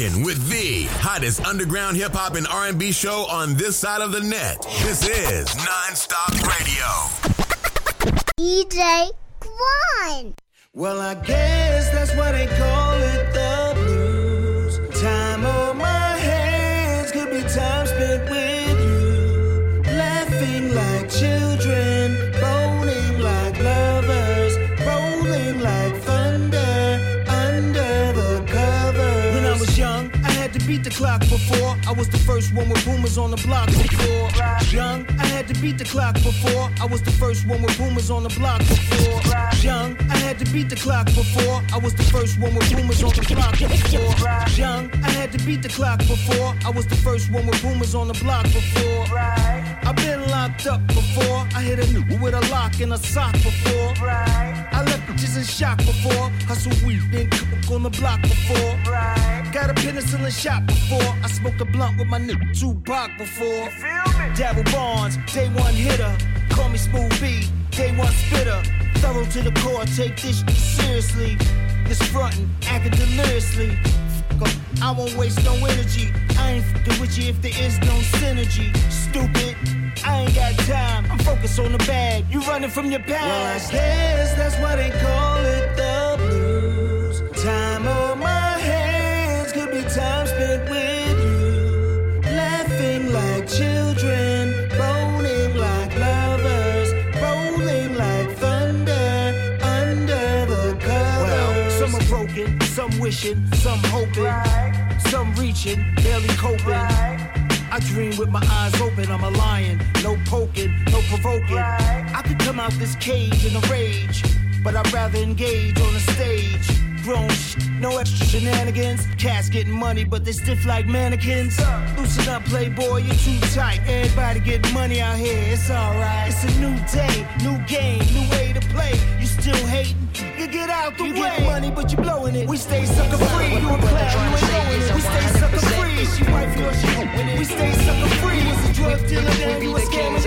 rocking with the hottest underground hip hop and R&B show on this side of the net. This is Nonstop Radio. DJ Kawon. Well, I guess that's why they call it before. I was the first one with boomers on the block before. Young, I had to beat the clock before. I was the first one with boomers on the block before. Young, I had to beat the clock before. I was the first one with boomers on the block before. Young, I had to beat the clock before. I was the first one with boomers on the block before. I've been locked up before. I hit a nigga with a lock and a sock before. I left bitches in shock before. Hustle weed, then cook on the block before. Got a penicillin shot before. I smoked a blunt with my nigga Tupac before. Dabble Bonds, day one hitter. Call me Smooth B, day one spitter. Thorough to the core, take this shit seriously. This frontin', acting deliriously. I won't waste no energy. I ain't fing with you if there is no synergy. Stupid. I ain't got time. I'm focused on the bag. You running from your past. Well, I guess that's why they call it the wishing, some hoping, some reaching, barely coping. I dream with my eyes open, I'm a lion, no poking, no provoking. I could come out this cage in a rage, but I'd rather engage on the stage. Grown sh- no extra shenanigans. Cats getting money, but they stiff like mannequins. Loosen up, playboy, you're too tight. Everybody getting money out here, it's alright. It's a new day, new game, new way to play. You still hating? You get out the You way. get money, but you blowing it. We stay sucker free. You a clown, you ain't knowing it. We stay sucker free. She wife, you a shit. We stay sucker free. Was a drug dealer, now you a. You Instagram.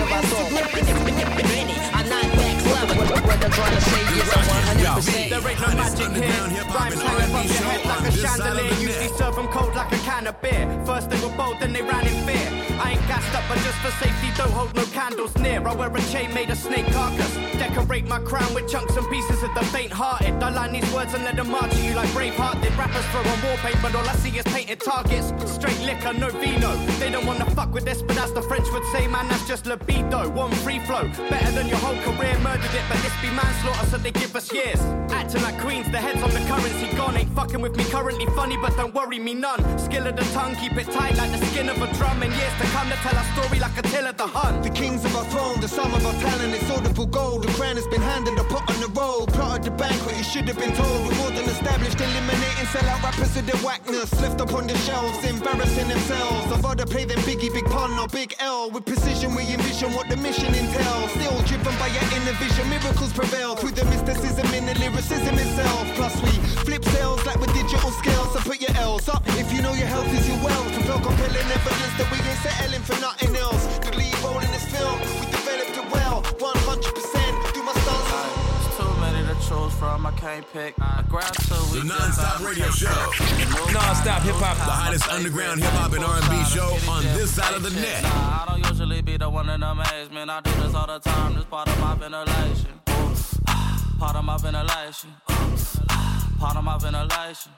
I'm not that clever. What I'm trying to say is I'm 100%. There ain't no magic here. Rhymes and hang above your head like a this chandelier. Usually serve 'em cold like a can of beer. First they were bold, then they ran in fear. I ain't gassed up, but just for safety, don't hold no candles near. I wear a chain made of snake carcass. Decorate my crown with chunks and pieces of the faint-hearted. I line these words and let them march at you like Braveheart did. Rappers throw on war paint, but all I see is painted targets. Straight liquor, no vino. They don't wanna fuck with this, but as the French would say, man, that's just libido. One free flow, better than your whole career. Murdered it, but this be manslaughter, so they give us years. Acting like queens, the heads on the currency gone. Ain't fucking with me currently funny, but don't worry me none. Skill of the tongue, keep it tight like the skin of a drum. In years to come, to tell our story like a tale of the Hun. The kings of our throne, the sum of our talent, it's audible gold. The crown has been handed, the pot on the roll. Plotted the banquet, you should have been told. More than established, eliminating sellout rappers to their whackness. Left up on the shelves, embarrassing themselves. I'd rather play them Biggie, Big Pun, or Big L. With precision, we envision what the mission entails. Still driven by your inner vision, miracles prevail through the mysticism in the lyricism itself. Plus, we flip sales like with digital scales. So put your L's up if you know your health is your wealth. Propel compelling evidence that we ain't settling for nothing else. The lead role in this film, we developed it well, 100%. Do my stars. There's too many to choose from, I can't pick. I grab two, we The dip Nonstop out and Radio Show. pics. Nonstop hip hop, the hottest underground hip hop and R&B show on this side of the net. Nah, I don't usually be the one in amazement. I do this all the time. This part of my ventilation. Ah, part of my ventilation. Part of my ventilation.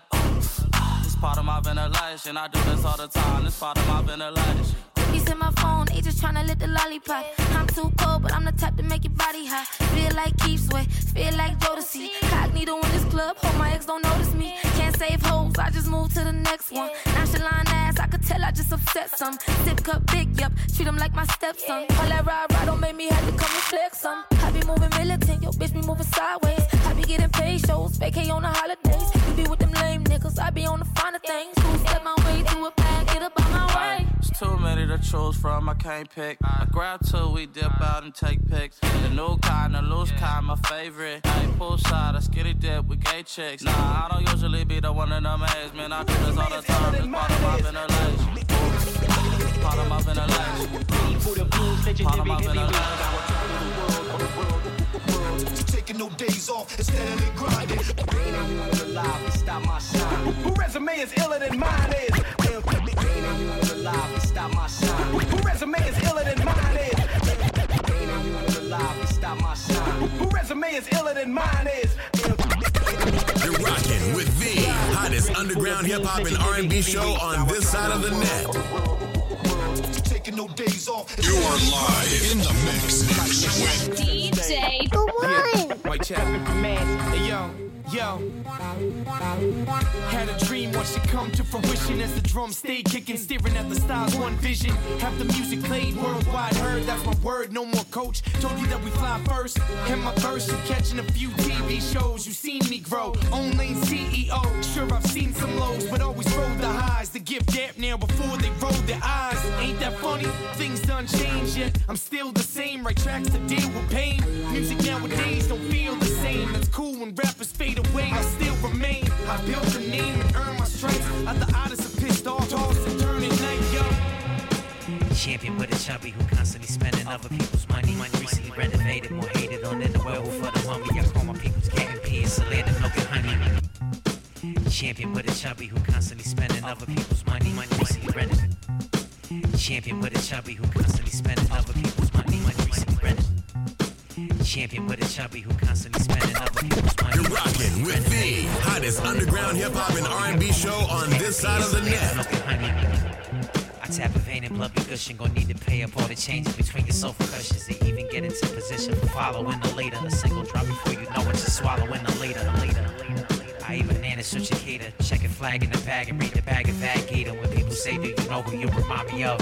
This part of my ventilation. I do this all the time. It's part of my ventilation. Cookies in my phone, they just tryna lit the lollipop. I'm too cold, but I'm the type to make your body hot. Feel like Keith Sweat, feel like Jodeci. Cognito in this club, hope my ex don't notice me. Can't save hoes, I just move to the next one. Nonchalant ass, I could tell I just upset some. Sip cup big, yup, treat him like my stepson. All that ride, ride don't make me have to come and flex some. I be moving militant, yo bitch be moving sideways. I be getting paid shows, vacay on the holidays. You be with them lame niggas, I be on the finer things. Two step my way to a bag, get up on my way. There's too many to choose from, I can't pick. I grab two, we dip out and take pics. The new kind, the loose kind, my favorite. I ain't poolside, I skitty dip with gay chicks. Nah, I don't usually be the one in the maze, man. I do this all the time, it's part of my ventilation. Part of my ventilation. Part of my ventilation. Taking no days off, steadily grinding. alive stop my shine. Who resume is iller than mine is? Alive stop my shine. Who resume is iller than mine is? alive stop my shine. Who resume is iller than mine is? You're rocking with the hottest underground hip hop and R&B show on this side of the net. Taking no days off. You are live in the mix with DJ One. White check. Hey, yo, yo. Had a dream, watched it come to fruition as the drums stayed kicking, staring at the stars, one vision. Have the music played worldwide, heard that's my word, no more coach. Told you that we fly first. And my verse, you catching a few TV shows, you seen me grow. Own lane CEO, sure I've seen some lows, but always rode the highs to give dap now before they roll their eyes. Ain't that funny? Things done changed yet. I'm still the same, right tracks to deal with pain. Music nowadays don't feel the same. It's cool when rappers fade away, I still remain. I built a name and earned my stripes. Other artists are pissed off, toss and turn at night, yo. Champion with a chubby who constantly spending other people's money. Money recently renovated, more hated on than the werewolf for the mummy. I call my people's getting peas, salated milk and honey. Champion with a chubby who constantly spending other people's money. Money recently renovated. Champion with a chubby who constantly spending other people's Champion with a chubby who constantly spending other people's money. You're rocking with the hottest underground hip hop and R&B show on this side of the net. I tap a vein and blood be gushing. Gonna need to pay up all the changes between your sofa cushions to even get into position for following the later. A single drop before you know what you're swallowing the later. The later. The later, later. I even Nana such a cater. Check flag in the bag and read the bag of that gator. When people say, Do you know who you remind me of?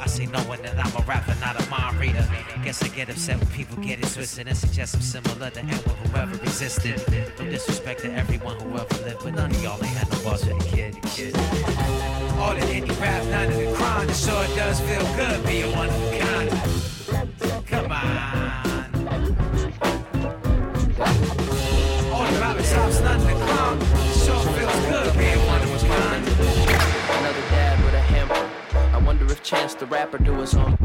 I say no one that I'm a rapper, not a mind reader. Guess I get upset when people get it twisted and suggest I'm similar to anyone who ever existed. No disrespect to everyone who ever lived, but none of y'all ain't had no boss for the kid. All the indie rap, none of the crime. So it sure does feel good being one of a kind. Come on. All the rapping tops, none of the clown. If Chance the Rapper do his own.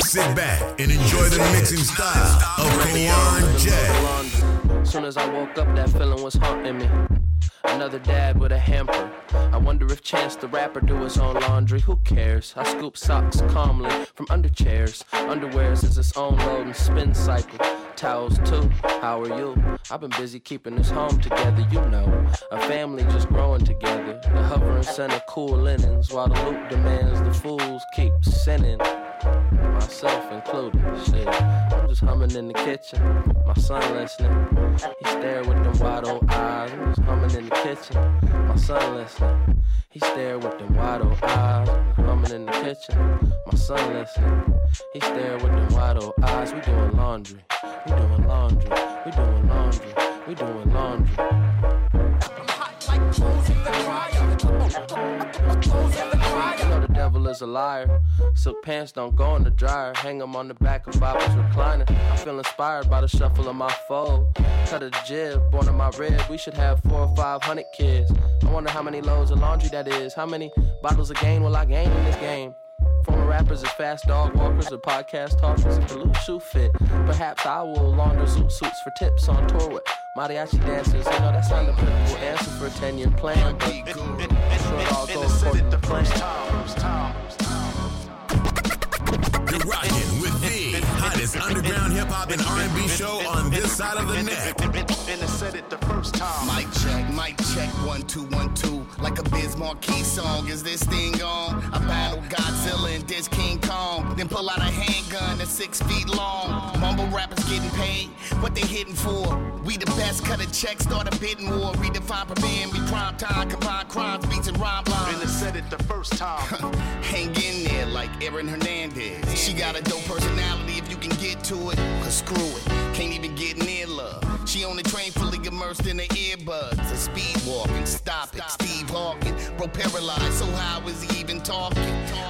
Sit back and enjoy the mixing style of Kawon J. Soon as I woke up, that feeling was haunting me. Another dad with a hamper. I wonder if Chance the Rapper do his own laundry. Who cares? I scoop socks calmly from under chairs. Underwears is its own load and spin cycle. Towels too. How are you? I've been busy keeping this home together, you know. A family just growing together. The hovering center cool linens while the loop demands the fools keep sinning myself included. Shit, I'm just humming in the kitchen. My son listening. He stared with them wide old eyes. I'm just humming in the kitchen. My son listening. He stared with them wide old eyes. Humming in the kitchen. My son listening. He stared with them wide old eyes. We doing laundry. We doing laundry. We doing laundry. We doing laundry. Is a liar. Silk pants don't go in the dryer. Hang 'em on the back of Bob's recliner. I feel inspired by the shuffle of my foe. Cut a jib, born in my rib. We should have four or five hundred kids. I wonder how many loads of laundry that is. How many bottles of gain will I gain in this game? Former rappers are fast dog walkers or podcast talkers. If blue shoe fit, perhaps I will launder suits for tips on tour with mariachi dancers. You know, that's not a typical answer for a 10 year plan, but sure it all goes according to plan. The underground hip hop and R&B show on this side of the net. And I said it the first time. Mic check, mic check, one, two, one, two. Like a Biz Markie song, is this thing on? I battle Godzilla and dish King Kong. Then pull out a handgun that's six feet long. Mumble rappers getting paid, what they hitting for? We the best, cut a check, start a bidding war. Redefine, prepare, be prime time, combine crimes, beats and rhyme lines. And I lines. said it the first time. Hang in there like Aaron Hernandez. She got a dope personality can get to it. Cause screw it, can't even get near love. She on the train fully immersed in her earbuds. A speed walking, stop it. Steve Hawking, bro paralyzed, so how is he even talking?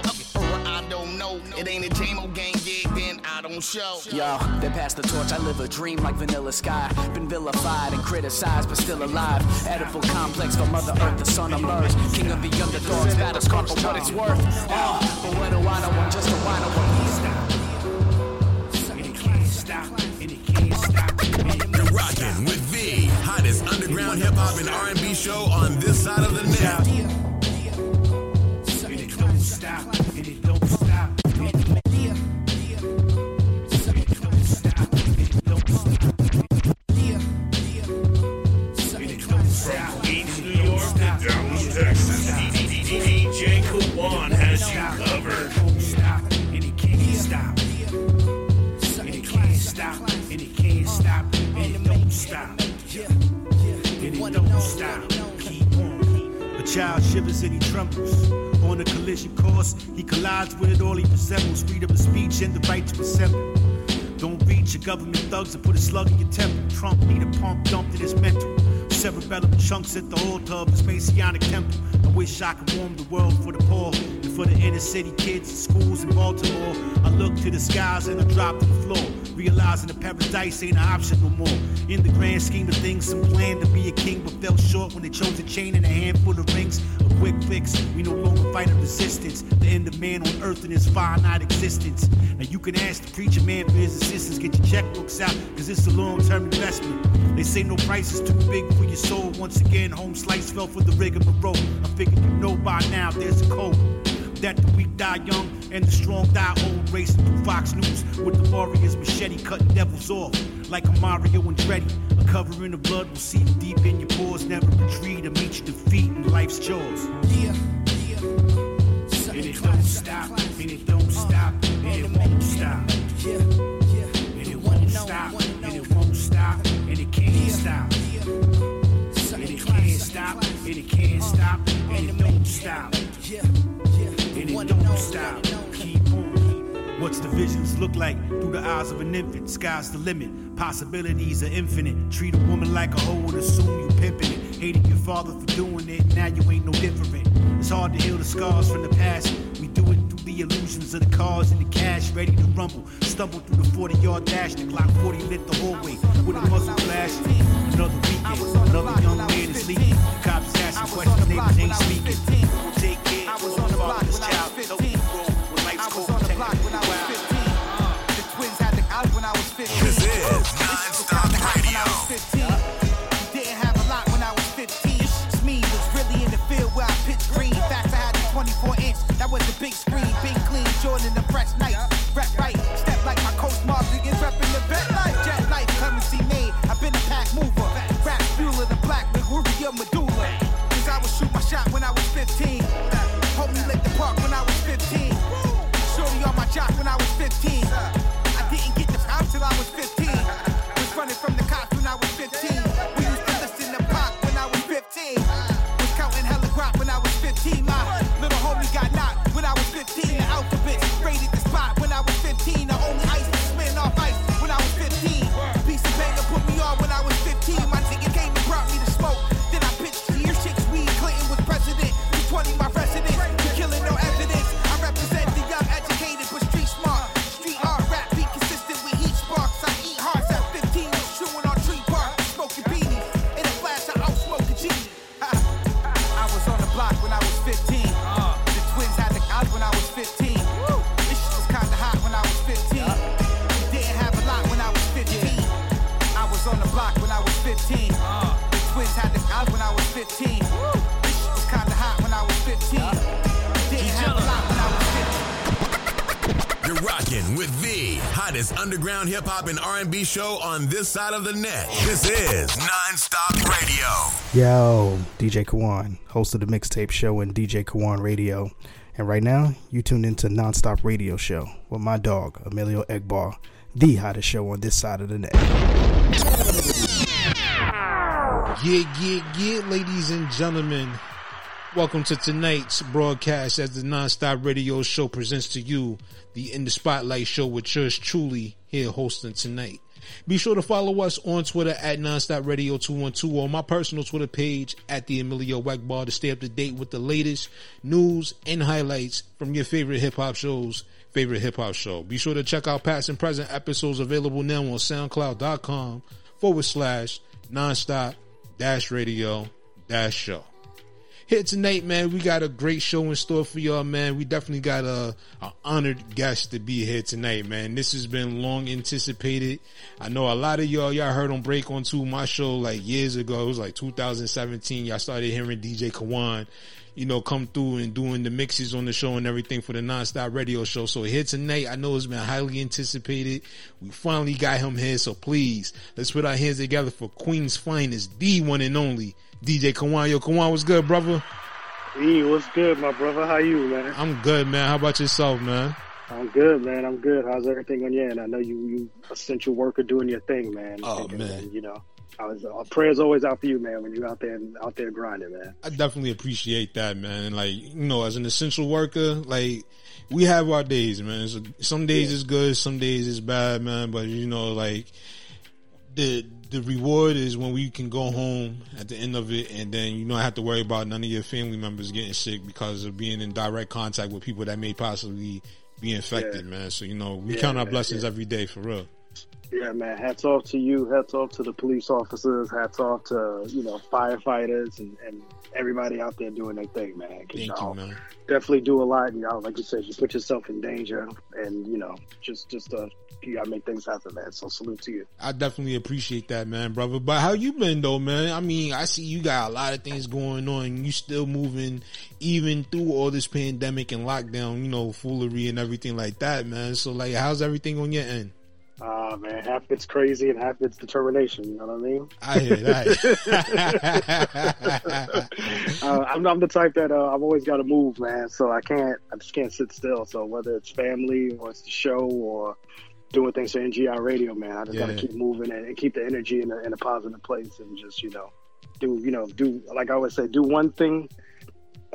Up or I don't know. It ain't a JMO gang gig, then I don't show. Yo, they pass the torch. I live a dream like Vanilla Sky. Been vilified and criticized, but still alive. Oedipal complex for Mother Earth, the of Mars. King of the underdogs, battle scar for what it's worth. Uh, but what do I know? I'm just a whiner. You're rocking with the hottest underground hip hop and R&B show on this side of the net. It don't stop. And it don't stop. Keep on. A child shivers and he trembles. On a collision course, he collides with it all he resembles. Freedom of speech and the right to assemble. Don't reach your government thugs and put a slug in your temple. Trump need a pump dumped in his mental. Cerebellum chunks at the altar of his Messianic temple. I wish I could warm the world for the poor for the inner city kids in schools in Baltimore. I look to the skies and I drop to the floor, realizing the paradise ain't an option no more. In the grand scheme of things, some plan to be a king but fell short when they chose a chain and a handful of rings. A quick fix, we no longer fight a resistance. The end of man on earth and his finite existence. Now you can ask the preacher man for his assistance. Get your checkbooks out, cause it's a long-term investment. They say no price is too big for your soul. Once again, home slice fell for the rigmarole. I figured you know by now there's a code. That the weak die young and the strong die old. Racing through Fox News with the warriors machete cutting devils off. Like a Mario Andretti. A cover in the blood will seep deep in your pores. Never retreat or meet your defeat in life's chores. Yeah, And it don't stop, and it don't stop, What's the visions look like through the eyes of an infant? Sky's the limit. Possibilities are infinite. Treat a woman like a hoe and assume you pimping it. Hated your father for doing it, now you ain't no different. It's hard to heal the scars from the past. We do it through the illusions of the cars and the cash, ready to rumble. Stumble through the 40 yard dash, the Glock 40 lit the hallway with a muzzle flash. Another weekend, another young man is leaving. Cops asking questions, neighbors ain't speaking. Take care of the fatherless child. Help out when I was 15. This shit was kinda hot when I was 15. Didn't have a lot when I was 15. You're rocking with the hottest underground hip hop and R&B show on this side of the net. This is Non-Stop Radio. Yo, DJ Kawon, host of the mixtape show and DJ Kawon Radio. And right now, you tuned into Nonstop Radio Show with my dog, Emilio Egbar, the hottest show on this side of the net. Yeah, yeah, yeah, ladies and gentlemen. Welcome to tonight's broadcast as the Nonstop Radio Show presents to you the In the Spotlight Show with yours truly here hosting tonight. Be sure to follow us on Twitter at Nonstop Radio 212 or my personal Twitter page at the Emilio Wackbar to stay up to date with the latest news and highlights from your favorite hip hop shows, favorite hip hop show. Be sure to check out past and present episodes available now on SoundCloud.com forward slash nonstop dash radio dash show. Here tonight, man, we got a great show in store for y'all, man. We definitely got a, a honored guest to be here tonight, man. This has been long anticipated. I know a lot of y'all, y'all heard on Break On 2, my show like years ago. It was like 2017. Y'all started hearing DJ Kawon, you know, come through and doing the mixes on the show and everything for the nonstop radio show. So here tonight, I know it's been highly anticipated. We finally got him here. So please, let's put our hands together for Queen's finest, the one and only DJ Kawon. Yo, Kawon, what's good, brother? E, what's good, my brother? How you, man? I'm good, man. How about yourself, man? I'm good, man. I'm good. How's everything on your end? I know you, you essential worker doing your thing, man. Oh, And, man. You know, was uh, prayers always out for you, man. When you're out there out there grinding, man. I definitely appreciate that, man. Like, you know, as an essential worker, like, we have our days, man. So some days is good, some days is bad, man. But you know, like, the the reward is when we can go home at the end of it, and then you don't have to worry about none of your family members getting sick because of being in direct contact with people that may possibly be infected, man. So you know, we Yeah, count our blessings yeah. every day for real. Yeah, man. Hats off to you. Hats off to the police officers. Hats off to you know firefighters and, and everybody out there doing their thing, man. Thank you, y'all man. definitely do a lot, and y'all, like you said, you put yourself in danger, and you know, just just uh, you gotta make things happen, man. So salute to you. I definitely appreciate that, man, brother. But how you been though, man? I mean, I see you got a lot of things going on. You still moving, even through all this pandemic and lockdown, you know, foolery and everything like that, man. So, like, how's everything on your end? Uh, man, half it's crazy and half it's determination. You know what I mean? I hear that. uh, I'm, I'm the type that uh, I've always got to move, man. So I can't, I just can't sit still. So whether it's family or it's the show or doing things for NGI Radio, man, I just got to keep moving and, and keep the energy in a, in a positive place and just, you know, do, you know, do like I always say, do one thing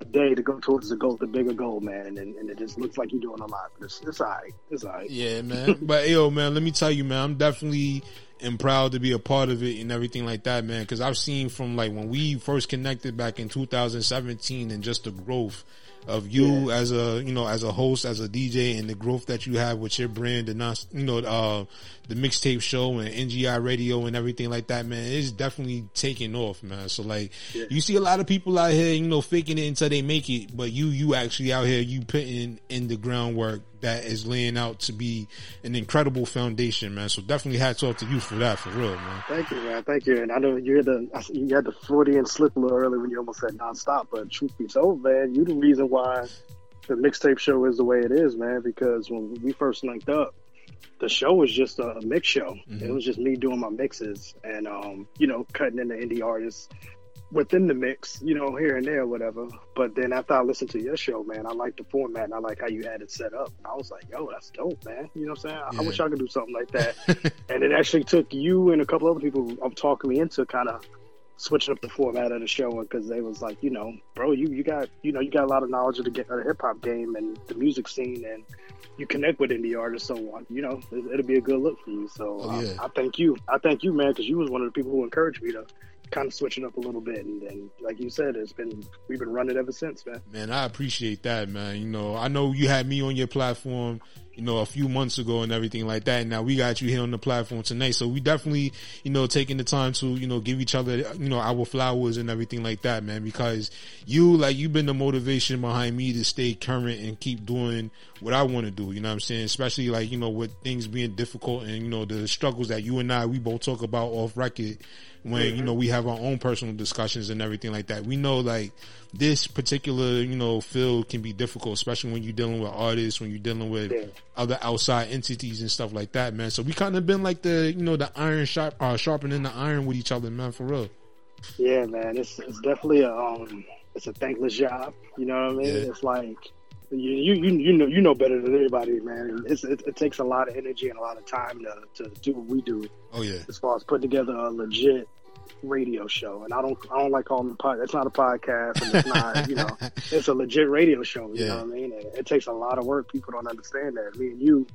day to go towards the goal, the bigger goal, man. And, and it just looks like you're doing a lot, it's, it's all right. It's all right. Yeah, man. but yo, man, let me tell you, man, I'm definitely am proud to be a part of it and everything like that, man. Because I've seen from like when we first connected back in 2017 and just the growth of you as a you know as a host as a DJ and the growth that you have with your brand and not you know uh the mixtape show and NGI radio and everything like that man it's definitely taking off man. So like you see a lot of people out here you know faking it until they make it but you you actually out here you putting in the groundwork that is laying out to be an incredible foundation man so definitely hats off to you for that for real man Thank you, man. Thank you. And I know you had the you had the Freudian slip a little early when you almost said nonstop, but truth be told, man, you the reason why the mixtape show is the way it is, man. Because when we first linked up, the show was just a, mix show. Mm-hmm. It was just me doing my mixes and um, you know, cutting in the indie artists within the mix, you know, here and there, whatever. But then after I listened to your show, man, I like the format and I like how you had it set up. I was like, yo, that's dope, man. You know what I'm saying? I- I wish I could do something like that. and it actually took you and a couple other people of talking me into kind of switching up the format of the show because they was like, you know, bro, you you got you know you got a lot of knowledge of the, the hip hop game and the music scene, and you connect with indie artists, so on. you know it, it'll be a good look for you. So Oh, uh, yeah. I thank you, I thank you, man, because you was one of the people who encouraged me to kind of switch it up a little bit, and, and like you said, it's been we've been running ever since, man. Man, I appreciate that, man. You know, I know you had me on your platform, you know, a few months ago and everything like that. And now we got you here on the platform tonight. So we definitely, you know, taking the time to, you know, give each other, you know, our flowers and everything like that, man, because you, like, you've been the motivation behind me to stay current and keep doing what I want to do. You know what I'm saying? Especially like, you know, with things being difficult and, you know, the struggles that you and I, we both talk about off record when, you know, we have our own personal discussions and everything like that. We know like this particular, you know, field can be difficult, especially when you're dealing with artists, when you're dealing with other outside entities and stuff like that, man. So we kind of been like the, you know, the iron sharp, uh, sharpening the iron with each other, man, for real. Yeah, man, it's it's definitely a um, it's a thankless job. You know what I mean? Yeah. It's like you, you you know you know better than anybody, man. It's it, it takes a lot of energy and a lot of time to to do what we do. Oh yeah. As far as putting together a legit radio show, and I don't I don't like calling it pod. It's not a podcast, and it's not you know it's a legit radio show. You Yeah. know what I mean? It takes a lot of work. People don't understand that. Me and you.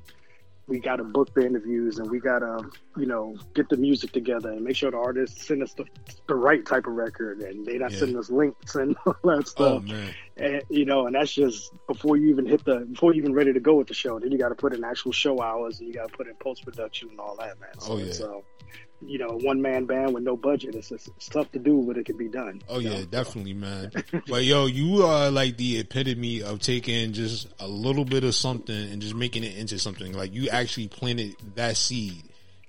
We got to book the interviews and we got to, you know, get the music together and make sure the artists send us the, the right type of record and they not Yeah. sending us links and all that oh, stuff. Oh. And, you know, and that's just before you even hit the, before you even ready to go with the show. Then you got to put in actual show hours and you got to put in post production and all that, man. So Oh, yeah. You know, one man band with no budget. It's, it's, it's tough to do, but it can be done. Oh yeah, definitely, man. but yo, you are like the epitome of taking just a little bit of something and just making it into something. Like you actually planted that seed.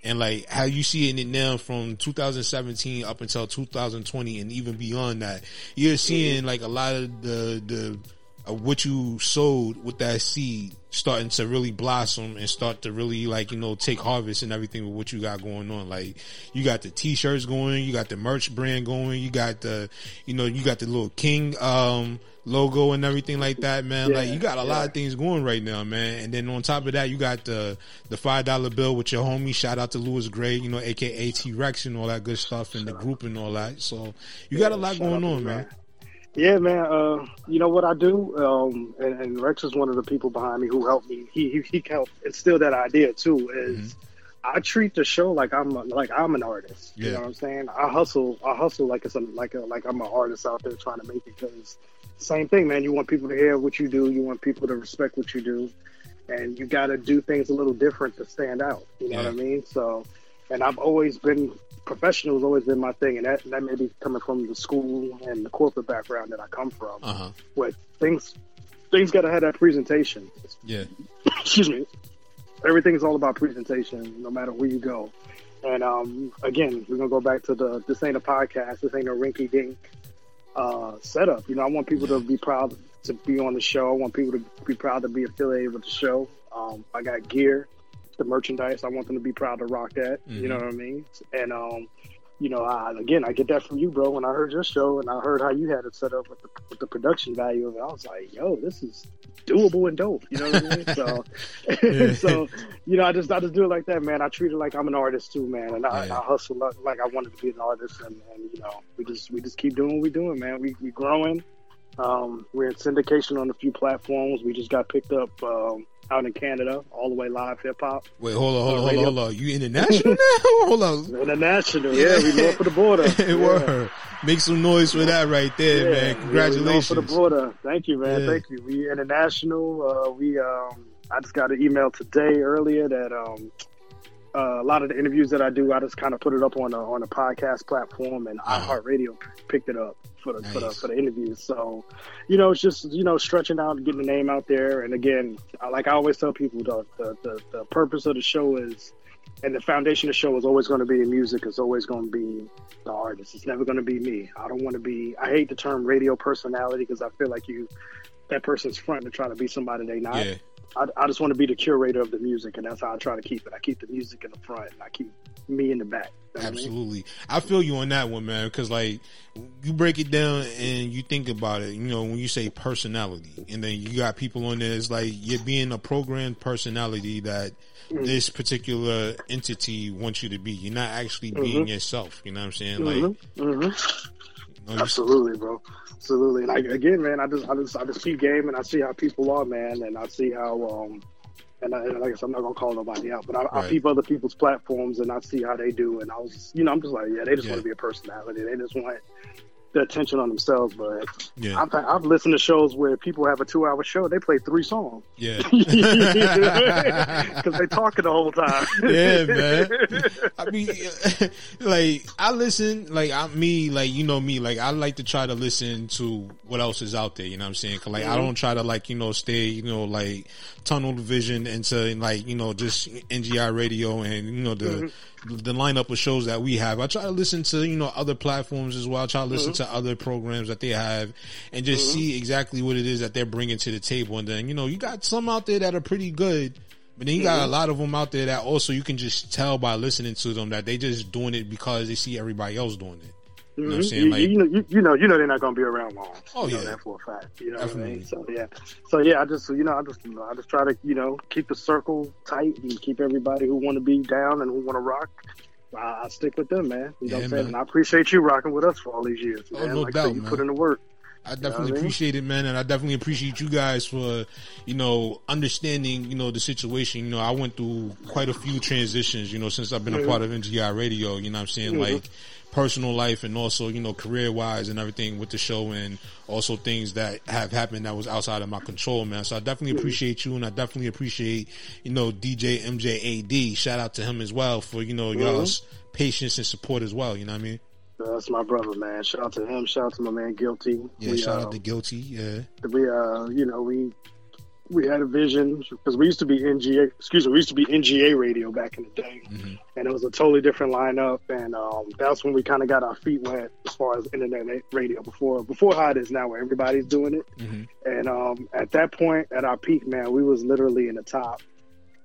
And like how you see it now from 2017 up until 2020 and even beyond that, you're seeing like a lot of the the of what you sowed with that seed starting to really blossom and start to really like you know take harvest and everything with what you got going on. Like you got the t-shirts going you got the merch brand going you got the you know you got the little king um logo and everything like that man. Like you got a lot of things going right now man. And then on top of that you got the the five dollar bill with your homie. Shout out to Lewis Gray you know aka T-Rex and all that good stuff and the group and all that. So you got a lot going on man. Yeah, man. Uh, you know what I do, um, and, and Rex is one of the people behind me who helped me. He he, he helped instill that idea too. Is I treat the show like I'm a, like I'm an artist. You know what I'm saying? I hustle. I hustle like it's a, like a, like I'm an artist out there trying to make it. Because same thing, man. You want people to hear what you do. You want people to respect what you do, and you got to do things a little different to stand out. You know what I mean? So, and I've always been professional has always been my thing, and that that may be coming from the school and the corporate background that I come from, uh-huh where things things got to have that presentation. yeah Excuse me. Everything's all about presentation, no matter where you go. And um, again, we're gonna go back to the this ain't a podcast, this ain't a rinky dink uh, setup. You know, I want people to be proud to be on the show. I want people to be proud to be affiliated with the show. Um, I got gear, the merchandise. I want them to be proud to rock that. You know Mhm. what I mean? And um, you know, I, again, I get that from you, bro. When I heard your show and I heard how you had it set up with the, with the production value of it, I was like, yo, this is doable and dope. You know what I mean? So, so you know, I just I just do it like that, man. I treat it like I'm an artist too, man, and I, I hustle like, like I wanted to be an artist, and, and you know, we just we just keep doing what we're doing, man. We we growing. Um, we're in syndication on a few platforms. We just got picked up um, out in Canada, all the way live hip hop. Wait, hold on, hold on, hold on, hold on. You international now? hold on. International, yeah, we north of the border. Hey, Yeah. word. Make some noise for that right there, Yeah, man. yeah, we Congratulations. north of the border. Thank you, man. Yeah. Thank you. We international. Uh, we um, I just got an email today earlier that um, uh, a lot of the interviews that I do, I just kind of put it up on a on a podcast platform, and iHeartRadio picked it up for the for the for the interviews. So, you know, it's just you know stretching out, and getting the name out there. And again, I, like I always tell people, the the, the the purpose of the show is. And the foundation of the show is always going to be the music. It's always going to be the artist. It's never going to be me. I don't want to be. I hate the term radio personality because I feel like you, that person's front to try to be somebody they not. Yeah. I, I just want to be the curator of the music, and that's how I try to keep it. I keep the music in the front, and I keep me in the back. You know what I mean? Absolutely. I feel you on that one, man, because like you break it down and you think about it, you know, when you say personality and then you got people on there, it's like you're being a programmed personality that Mm-hmm. this particular entity wants you to be. You're not actually being Mhm. yourself. You know what I'm saying? Like, Mhm. Absolutely, bro. Absolutely. And I, again, man, I just, I just, I just keep game, and I see how people are, man, and I see how, um, and, I, and like I said, I'm not gonna call nobody out, but I, I Right. peep other people's platforms, and I see how they do, and I was, you know, I'm just like, yeah, they just Yeah. want to be a personality. They just want the attention on themselves. But Yeah. I've, I've listened to shows where people have a two-hour show, they play three songs. Yeah. because they talking the whole time. yeah, man. I mean, like I listen, like I'm me, like you know me, like I like to try to listen to what else is out there. You know what I'm saying? 'Cause, like I Mhm. don't try to like you know stay you know like tunnel vision into like you know just NGI radio and you know the the lineup of shows that we have. I try to listen to you know other platforms as well. I try to listen Mhm. to other programs that they have and just Mhm. see exactly what it is that they're bringing to the table. And then you know you got some out there that are pretty good. But then you got a Mhm. lot of them out there that also you can just tell by listening to them that they just doing it because they see everybody else doing it. You know what I'm Mhm. saying? You, Like, you know, you, you know, you know, they're not going to be around long. Oh, you know yeah. that for a fact. You know what I Definitely. mean? So yeah, so yeah, I just, you know, I just, you know, I just try to, you know, keep the circle tight and keep everybody who want to be down and who want to rock. I, I stick with them, man. You know Yeah, what I'm saying? man. And I appreciate you rocking with us for all these years, Oh, no like I said, doubt, you man. put in the work. I definitely I mean? appreciate it, man, and I definitely appreciate you guys for, you know, understanding, you know, the situation. You know, I went through quite a few transitions, you know, since I've been a Mhm. part of NGI Radio. You know, what I'm saying Mhm. like personal life and also, you know, career wise and everything with the show, and also things that have happened that was outside of my control, man. So I definitely appreciate you, and I definitely appreciate, you know, DJ MJAD. Shout out to him as well for you know Mhm. y'all's patience and support as well. You know what I mean? That's my brother, man. Shout out to him. Shout out to my man Guilty. Yeah. We, shout uh, out to Guilty. Yeah. we uh you know we we had a vision because we used to be NGA excuse me we used to be NGA radio back in the day and it was a totally different lineup and um that's when we kind of got our feet wet as far as internet radio before before how it is now where everybody's doing it and um at that point at our peak man we was literally in the top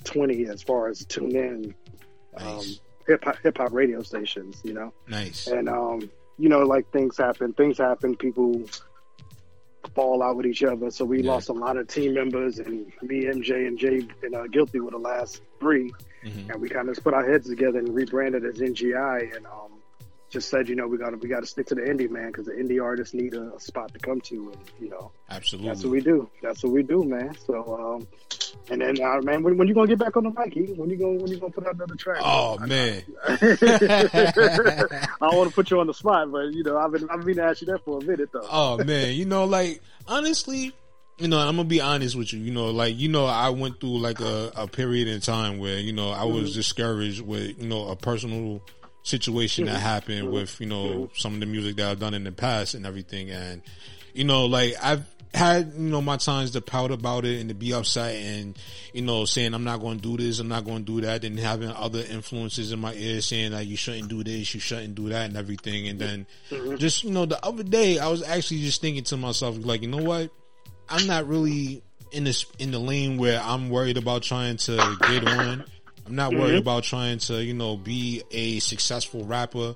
20 as far as tune in um hip hop hip hop radio stations you know Nice. and um, you know, like things happen. Things happen. People fall out with each other. So we lost a lot of team members, and me, MJ, and Jay, and uh, Guilty were the last 3 And we kind of put our heads together and rebranded as NGI, and um, just said, you know, we got to we got to stick to the indie man because the indie artists need a, a spot to come to, and you know, Absolutely. that's what we do. That's what we do, man. So, um, and then, uh, man, when, when you gonna get back on the mic? When you gonna when you gonna put out another track? Oh man. I don't want to put you on the spot, but you know, I've been I've been asking you that for a minute though. oh man, you know, like honestly, you know, I'm gonna be honest with you. You know, like you know, I went through like a, a period in time where you know I was Mhm. discouraged with you know a personal situation that happened with you know some of the music that I've done in the past and everything, and you know, like I've had you know my times to pout about it and to be upset and you know saying I'm not going to do this, I'm not going to do that, and having other influences in my ear saying that you shouldn't do this, you shouldn't do that, and everything, and then just you know the other day I was actually just thinking to myself like you know what? I'm not really in this in the lane where I'm worried about trying to get on. I'm not worried Mhm. about trying to you know be a successful rapper.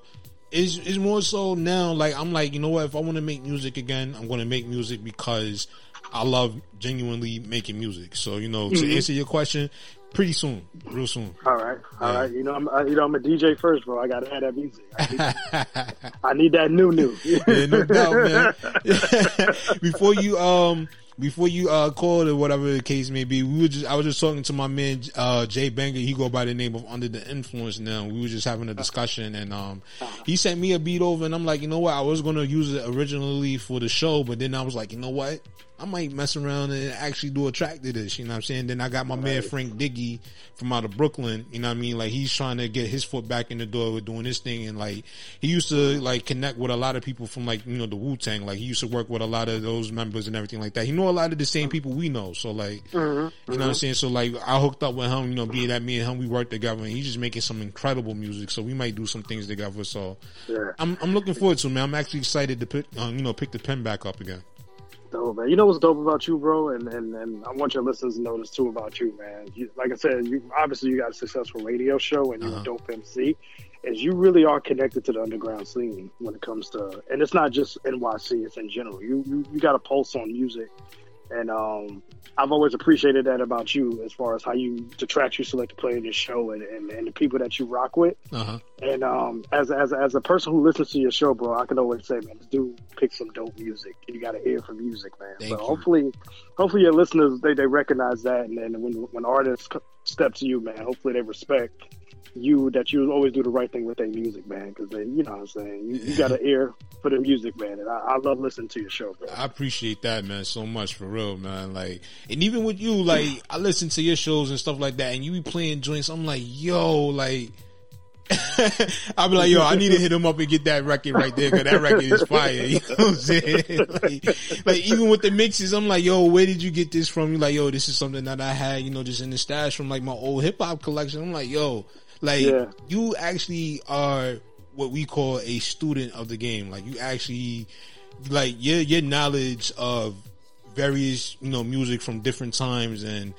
Is is more so now like I'm like you know what if I want to make music again I'm going to make music because I love genuinely making music. So you know to Mhm. answer your question, pretty soon, real soon. All right, all right. You know, I'm I, you know I'm a DJ first, bro. I gotta have that music. I need, I need that new new. yeah, no doubt, man. before you um before you uh called or whatever the case may be, we were just I was just talking to my man uh Jay Banger. He go by the name of Under the Influence now. We were just having a discussion and um he sent me a beat over and I'm like, you know what? I was gonna use it originally for the show, but then I was like, you know what? I might mess around and actually do a track to this, you know what I'm saying? Then I got my man Frank Diggy from out of Brooklyn, you know what I mean? Like he's trying to get his foot back in the door with doing this thing and like he used to like connect with a lot of people from like, you know, the Wu Tang. Like he used to work with a lot of those members and everything like that. He know a lot of the same people we know. So like Mhm, you know what I'm mhm. saying? So like I hooked up with him, you know, being that me and him we work together and he's just making some incredible music. So we might do some things together. So Yeah. I'm I'm looking forward to it, man. I'm actually excited to pick um, you know, pick the pen back up again. Dope, man. You know what's dope about you, bro, and, and and I want your listeners to know this too about you, man. You, like I said, you obviously you got a successful radio show and you're a uh-huh. dope MC. Is you really are connected to the underground scene when it comes to, and it's not just NYC; it's in general. You you, you got a pulse on music, and um, I've always appreciated that about you as far as how you the tracks you select to play in your show and, and, and the people that you rock with. Uh-huh. And um, as as as a person who listens to your show, bro, I can always say, man, this dude picks some dope music. You got to hear for music, man. Thank so you. hopefully, hopefully your listeners they, they recognize that, and then when when artists step to you, man, hopefully they respect you that you always do the right thing with their music, man. Because they, you know what I'm saying, you, you got an ear for the music, man. And I, I love listening to your show, bro. I appreciate that, man, so much for real, man. Like, and even with you, like, I listen to your shows and stuff like that, and you be playing joints. I'm like, yo, like, I'll be like, yo, I need to hit him up and get that record right there because that record is fire. You know what I'm saying? like, like, even with the mixes, I'm like, yo, where did you get this from? You're like, yo, this is something that I had, you know, just in the stash from like my old hip hop collection. I'm like, yo, like, Yeah. you actually are what we call a student of the game. Like, you actually, like, your your knowledge of various, you know, music from different times and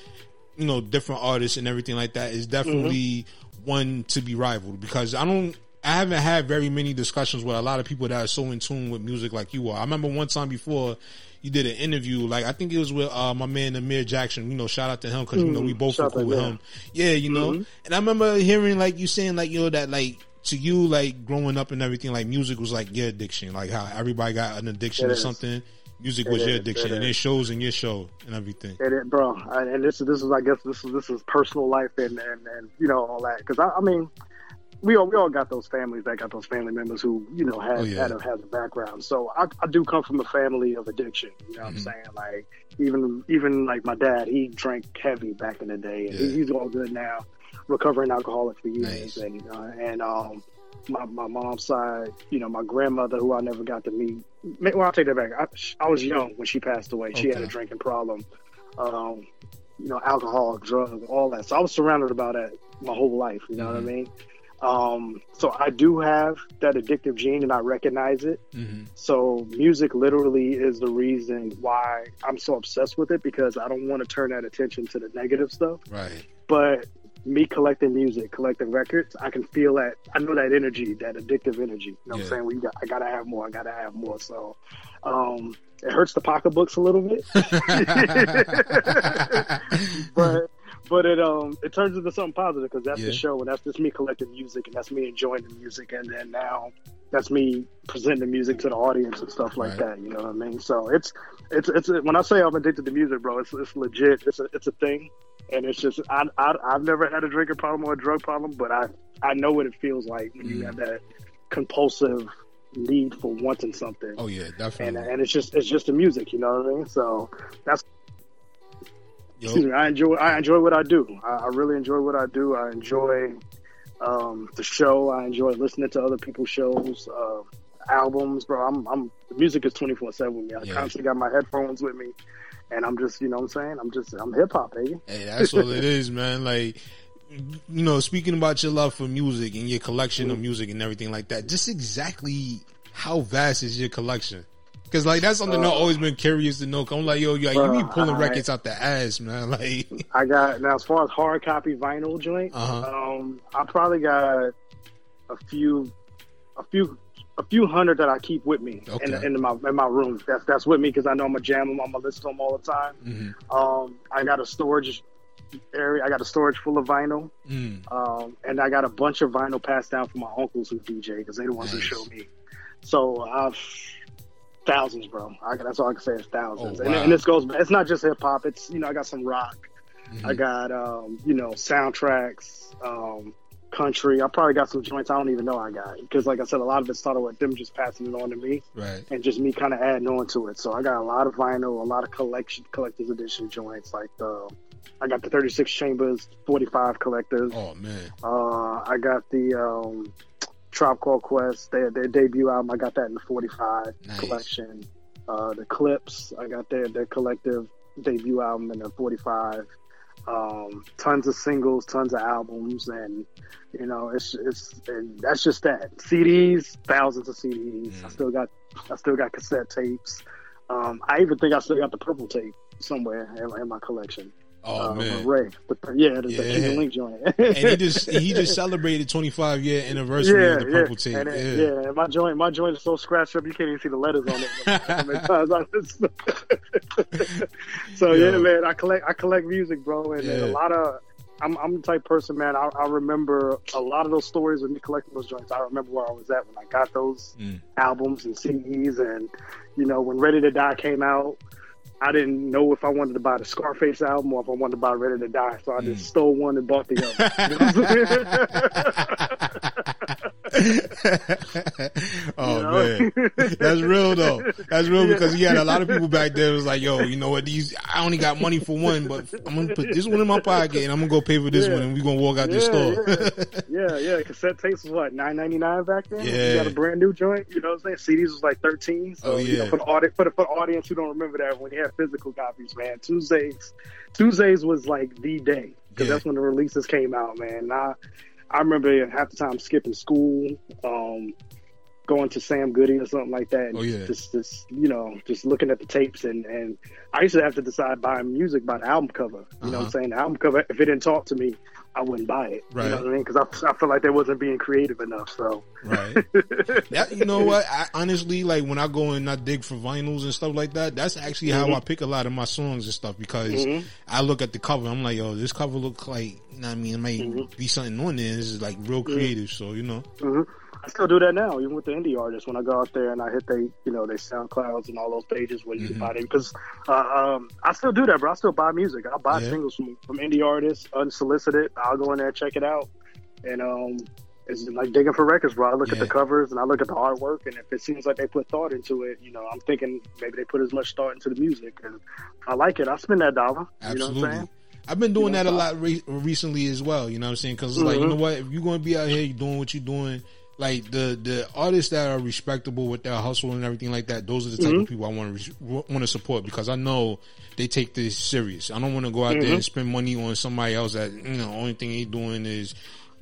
you know different artists and everything like that is mm-hmm. definitely one to be rivaled because I don't. I haven't had very many discussions with a lot of people that are so in tune with music like you are. I remember one time before you did an interview, like I think it was with uh, my man Amir Jackson. You know, shout out to him because you know we Mm, both were cool with him. Yeah, you know. Mhm. And I remember hearing like you saying like you know that like to you like growing up and everything like music was like your addiction, like how everybody got an addiction It to is. something. Music It was your addiction, it and is. it shows in your show and everything. And it, bro, and this is this is I guess this is this is personal life and and, and you know all that because I, I mean we all we all got those families that got those family members who you know had Oh, yeah. had a, has a background. So I, I do come from a family of addiction. You know what Mm-hmm. I'm saying? Like even even like my dad, he drank heavy back in the day, and he, he's all good now, recovering alcoholic for years, and uh, and um. My, my mom's side, you know, my grandmother, who I never got to meet. Well, I'll take that back. I, I was young when she passed away. She had a drinking problem um, you know, alcohol, drugs, all that. So I was surrounded about that my whole life. You know what I mean? Um, so I do have that addictive gene, and I recognize it. Mm-hmm. So music literally is the reason why I'm so obsessed with it because I don't want to turn that attention to the negative stuff. Right. But me collecting music, collecting records, I can feel that. I know that energy, that addictive energy. You know what I'm saying? We got, I gotta have more. I gotta have more. So, um, it hurts the pocketbooks a little bit, but but it um it turns into something positive because that's Yeah. the show and that's just me collecting music and that's me enjoying the music and then now that's me presenting the music to the audience and stuff like Right. that. You know what I mean? So it's it's it's when I say I'm addicted to music, bro, it's it's legit. It's a it's a thing, and it's just I, I I've never had a drinking problem or a drug problem, but I I know what it feels like when Mm. you have that compulsive need for wanting something. Oh yeah, And definitely. and it's just it's just the music, you know what I mean? So that's Excuse me. I enjoy I enjoy what I do. I, I really enjoy what I do. I enjoy um, the show. I enjoy listening to other people's shows, uh, albums, bro. I'm I'm the music is twenty four seven with me. I Yeah. constantly got my headphones with me, and I'm just you know what I'm saying I'm just I'm hip hop, baby. Hey, that's all it is, man. Like, you know, speaking about your love for music and your collection of music and everything like that, just exactly how vast is your collection? Because like that's something I've Uh, always been curious to know. I'm like, yo, you, you Bro, be pulling I- records out the ass, man. Like, I got now as far as hard copy vinyl joint. Uh-huh. Um, I probably got a few, a few, a few hundred that I keep with me in, Okay. in my in my room. That's that's with me because I know I'm gonna jam them. I'm gonna listen them all the time. mhm. Um, I got a storage area. I got a storage full of vinyl. Mm. Um, and I got a bunch of vinyl passed down from my uncles who DJ because they're the ones who Nice. showed me. So I've thousands, bro. I, that's all I can say is thousands. Oh, and, and this goes. It's not just hip hop. It's you know I got some rock. Mm-hmm. I got um, you know soundtracks, um, country. I probably got some joints I don't even know I got because like I said, a lot of it started with them just passing it on to me right. and just me kind of adding on to it. So I got a lot of vinyl, a lot of collection collector's edition joints like the. I got the 36 chambers, 45 collectors. Oh man. Uh, I got the um, Tribe Called Quest, their, their debut album. I got that in the 45 Nice. collection. Uh, the Clipse, I got their, their collective debut album in the 45. Um, tons of singles, tons of albums, and you know, it's it's and that's just that. CDs, thousands of CDs. Mm. I still got I still got cassette tapes. Um, I even think I still got the purple tape somewhere in, in my collection. Oh uh, man. Ray, the, yeah, the, Yeah. the Cuban Link joint. and he just he just celebrated 25 year anniversary of the purple tape. And yeah. it- yeah. and my joint, my joint is so scratched up you can't even see the letters on it. How many times I listen. so yeah. Yeah. man, I collect, I collect music, bro, and, and a lot of. I'm, I'm the type of person, man. I, I remember a lot of those stories of me collecting those joints. I remember where I was at when I got those Mm. albums and CDs, and you know when Ready to Die came out. I didn't know if I wanted to buy the Scarface album or if I wanted to buy Ready to Die, so I Mm. just stole one and bought the other. oh You know? man, that's real though. That's real Yeah. because you had a lot of people back there. Was like, yo, you know what? These I only got money for one, but I'm gonna put this one in my pocket and I'm gonna go pay for this Yeah. one, and we gonna walk out this store. yeah, yeah. Cassette tapes was what nine ninety nine back then. Yeah. you got a brand new joint. You know what I'm saying? CDs was like thirteen. So Oh, you know, yeah. for the audience, for the, for the audience who don't remember that, when you had physical copies, man, Tuesdays, Tuesdays was like the day because Yeah. that's when the releases came out, man. And I, I remember half the time skipping school, um, going to Sam Goody or something like that. and Oh, yeah. Just, just you know, just looking at the tapes and and I used to have to decide buying music by the album cover. You know what I'm Uh-huh. saying? The album cover, if it didn't talk to me, I wouldn't buy it. Right. You know what I mean? Because I, I feel like they wasn't being creative enough. So Right. That, you know what? I honestly like when I go and I dig for vinyls and stuff like that. That's actually how Mhm. I pick a lot of my songs and stuff because Mhm. I look at the cover. I'm like, yo, this cover look like. You know what I mean, it might Mm-hmm. be something on there. This is like real creative. So you know. I still do that now, even with the indie artists. When I go out there and I hit they, you know, they SoundClouds and all those pages where you Mm-hmm. can buy them, because uh, um, I still do that, bro. I still buy music. I'll buy Yeah. singles from, from indie artists, unsolicited. I'll go in there check it out, and um, it's like digging for records, bro. I look at the covers and I look at the artwork, and if it seems like they put thought into it, you know, I'm thinking maybe they put as much thought into the music, and I like it. I spend that dollar. You know what I'm saying? I've been doing You know, that a lot re- recently as well. You know what I'm saying? Because it's like, you know what? If you're going to be out here doing what you're doing, like the the artists that are respectable with their hustle and everything like that, those are the type Mhm. of people I want to want to support because I know they take this serious. I don't want to go out there Mhm. and spend money on somebody else that you know the only thing they doing is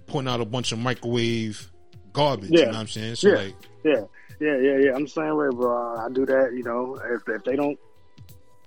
putting out a bunch of microwave garbage. You Yeah. know what I'm saying? So yeah. like, yeah, yeah, yeah, yeah. I'm the same way, bro. I do that. You know, if if they don't,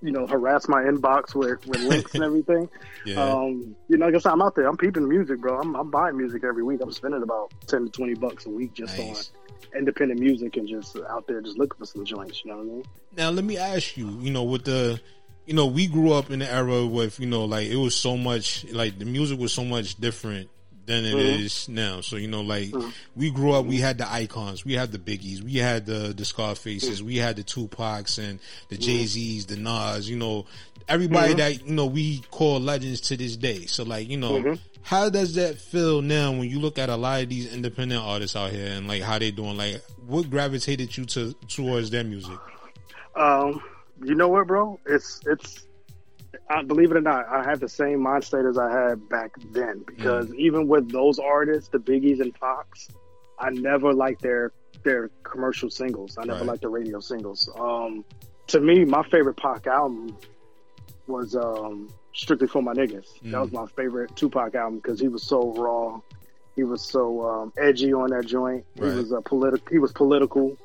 you know, harass my inbox with with links and everything, Yeah. um, you know, I guess I'm out there. I'm peeping music, bro. I'm, I'm buying music every week. I'm spending about ten to twenty bucks a week just Nice. on independent music and just out there just looking for some joints. You know what I mean? Now let me ask you, you know, with the you know, we grew up in the era with, you know, like it was so much like the music was so much different than it is Mhm. now. So, you know, like we grew up, we had the icons, we had the biggies, we had the the Scarfaces, we had the Tupacs and the Jay Z's, the Nas, you know, everybody Mhm. that, you know, we call legends to this day. So like, you know, Mhm. how does that feel now when you look at a lot of these independent artists out here and like how they doing? Like what gravitated you to towards their music? Um, you know what, bro? It's it's. I believe it or not, I have the same mind state as I had back then because even with those artists, the Biggies and Fox, I never liked their their commercial singles. I never Right. liked the radio singles. Um, to me, my favorite Pac album was um, strictly for my niggas. That was my favorite Tupac album because he was so raw. He was so um, edgy on that joint. Right. He was a political. He was political.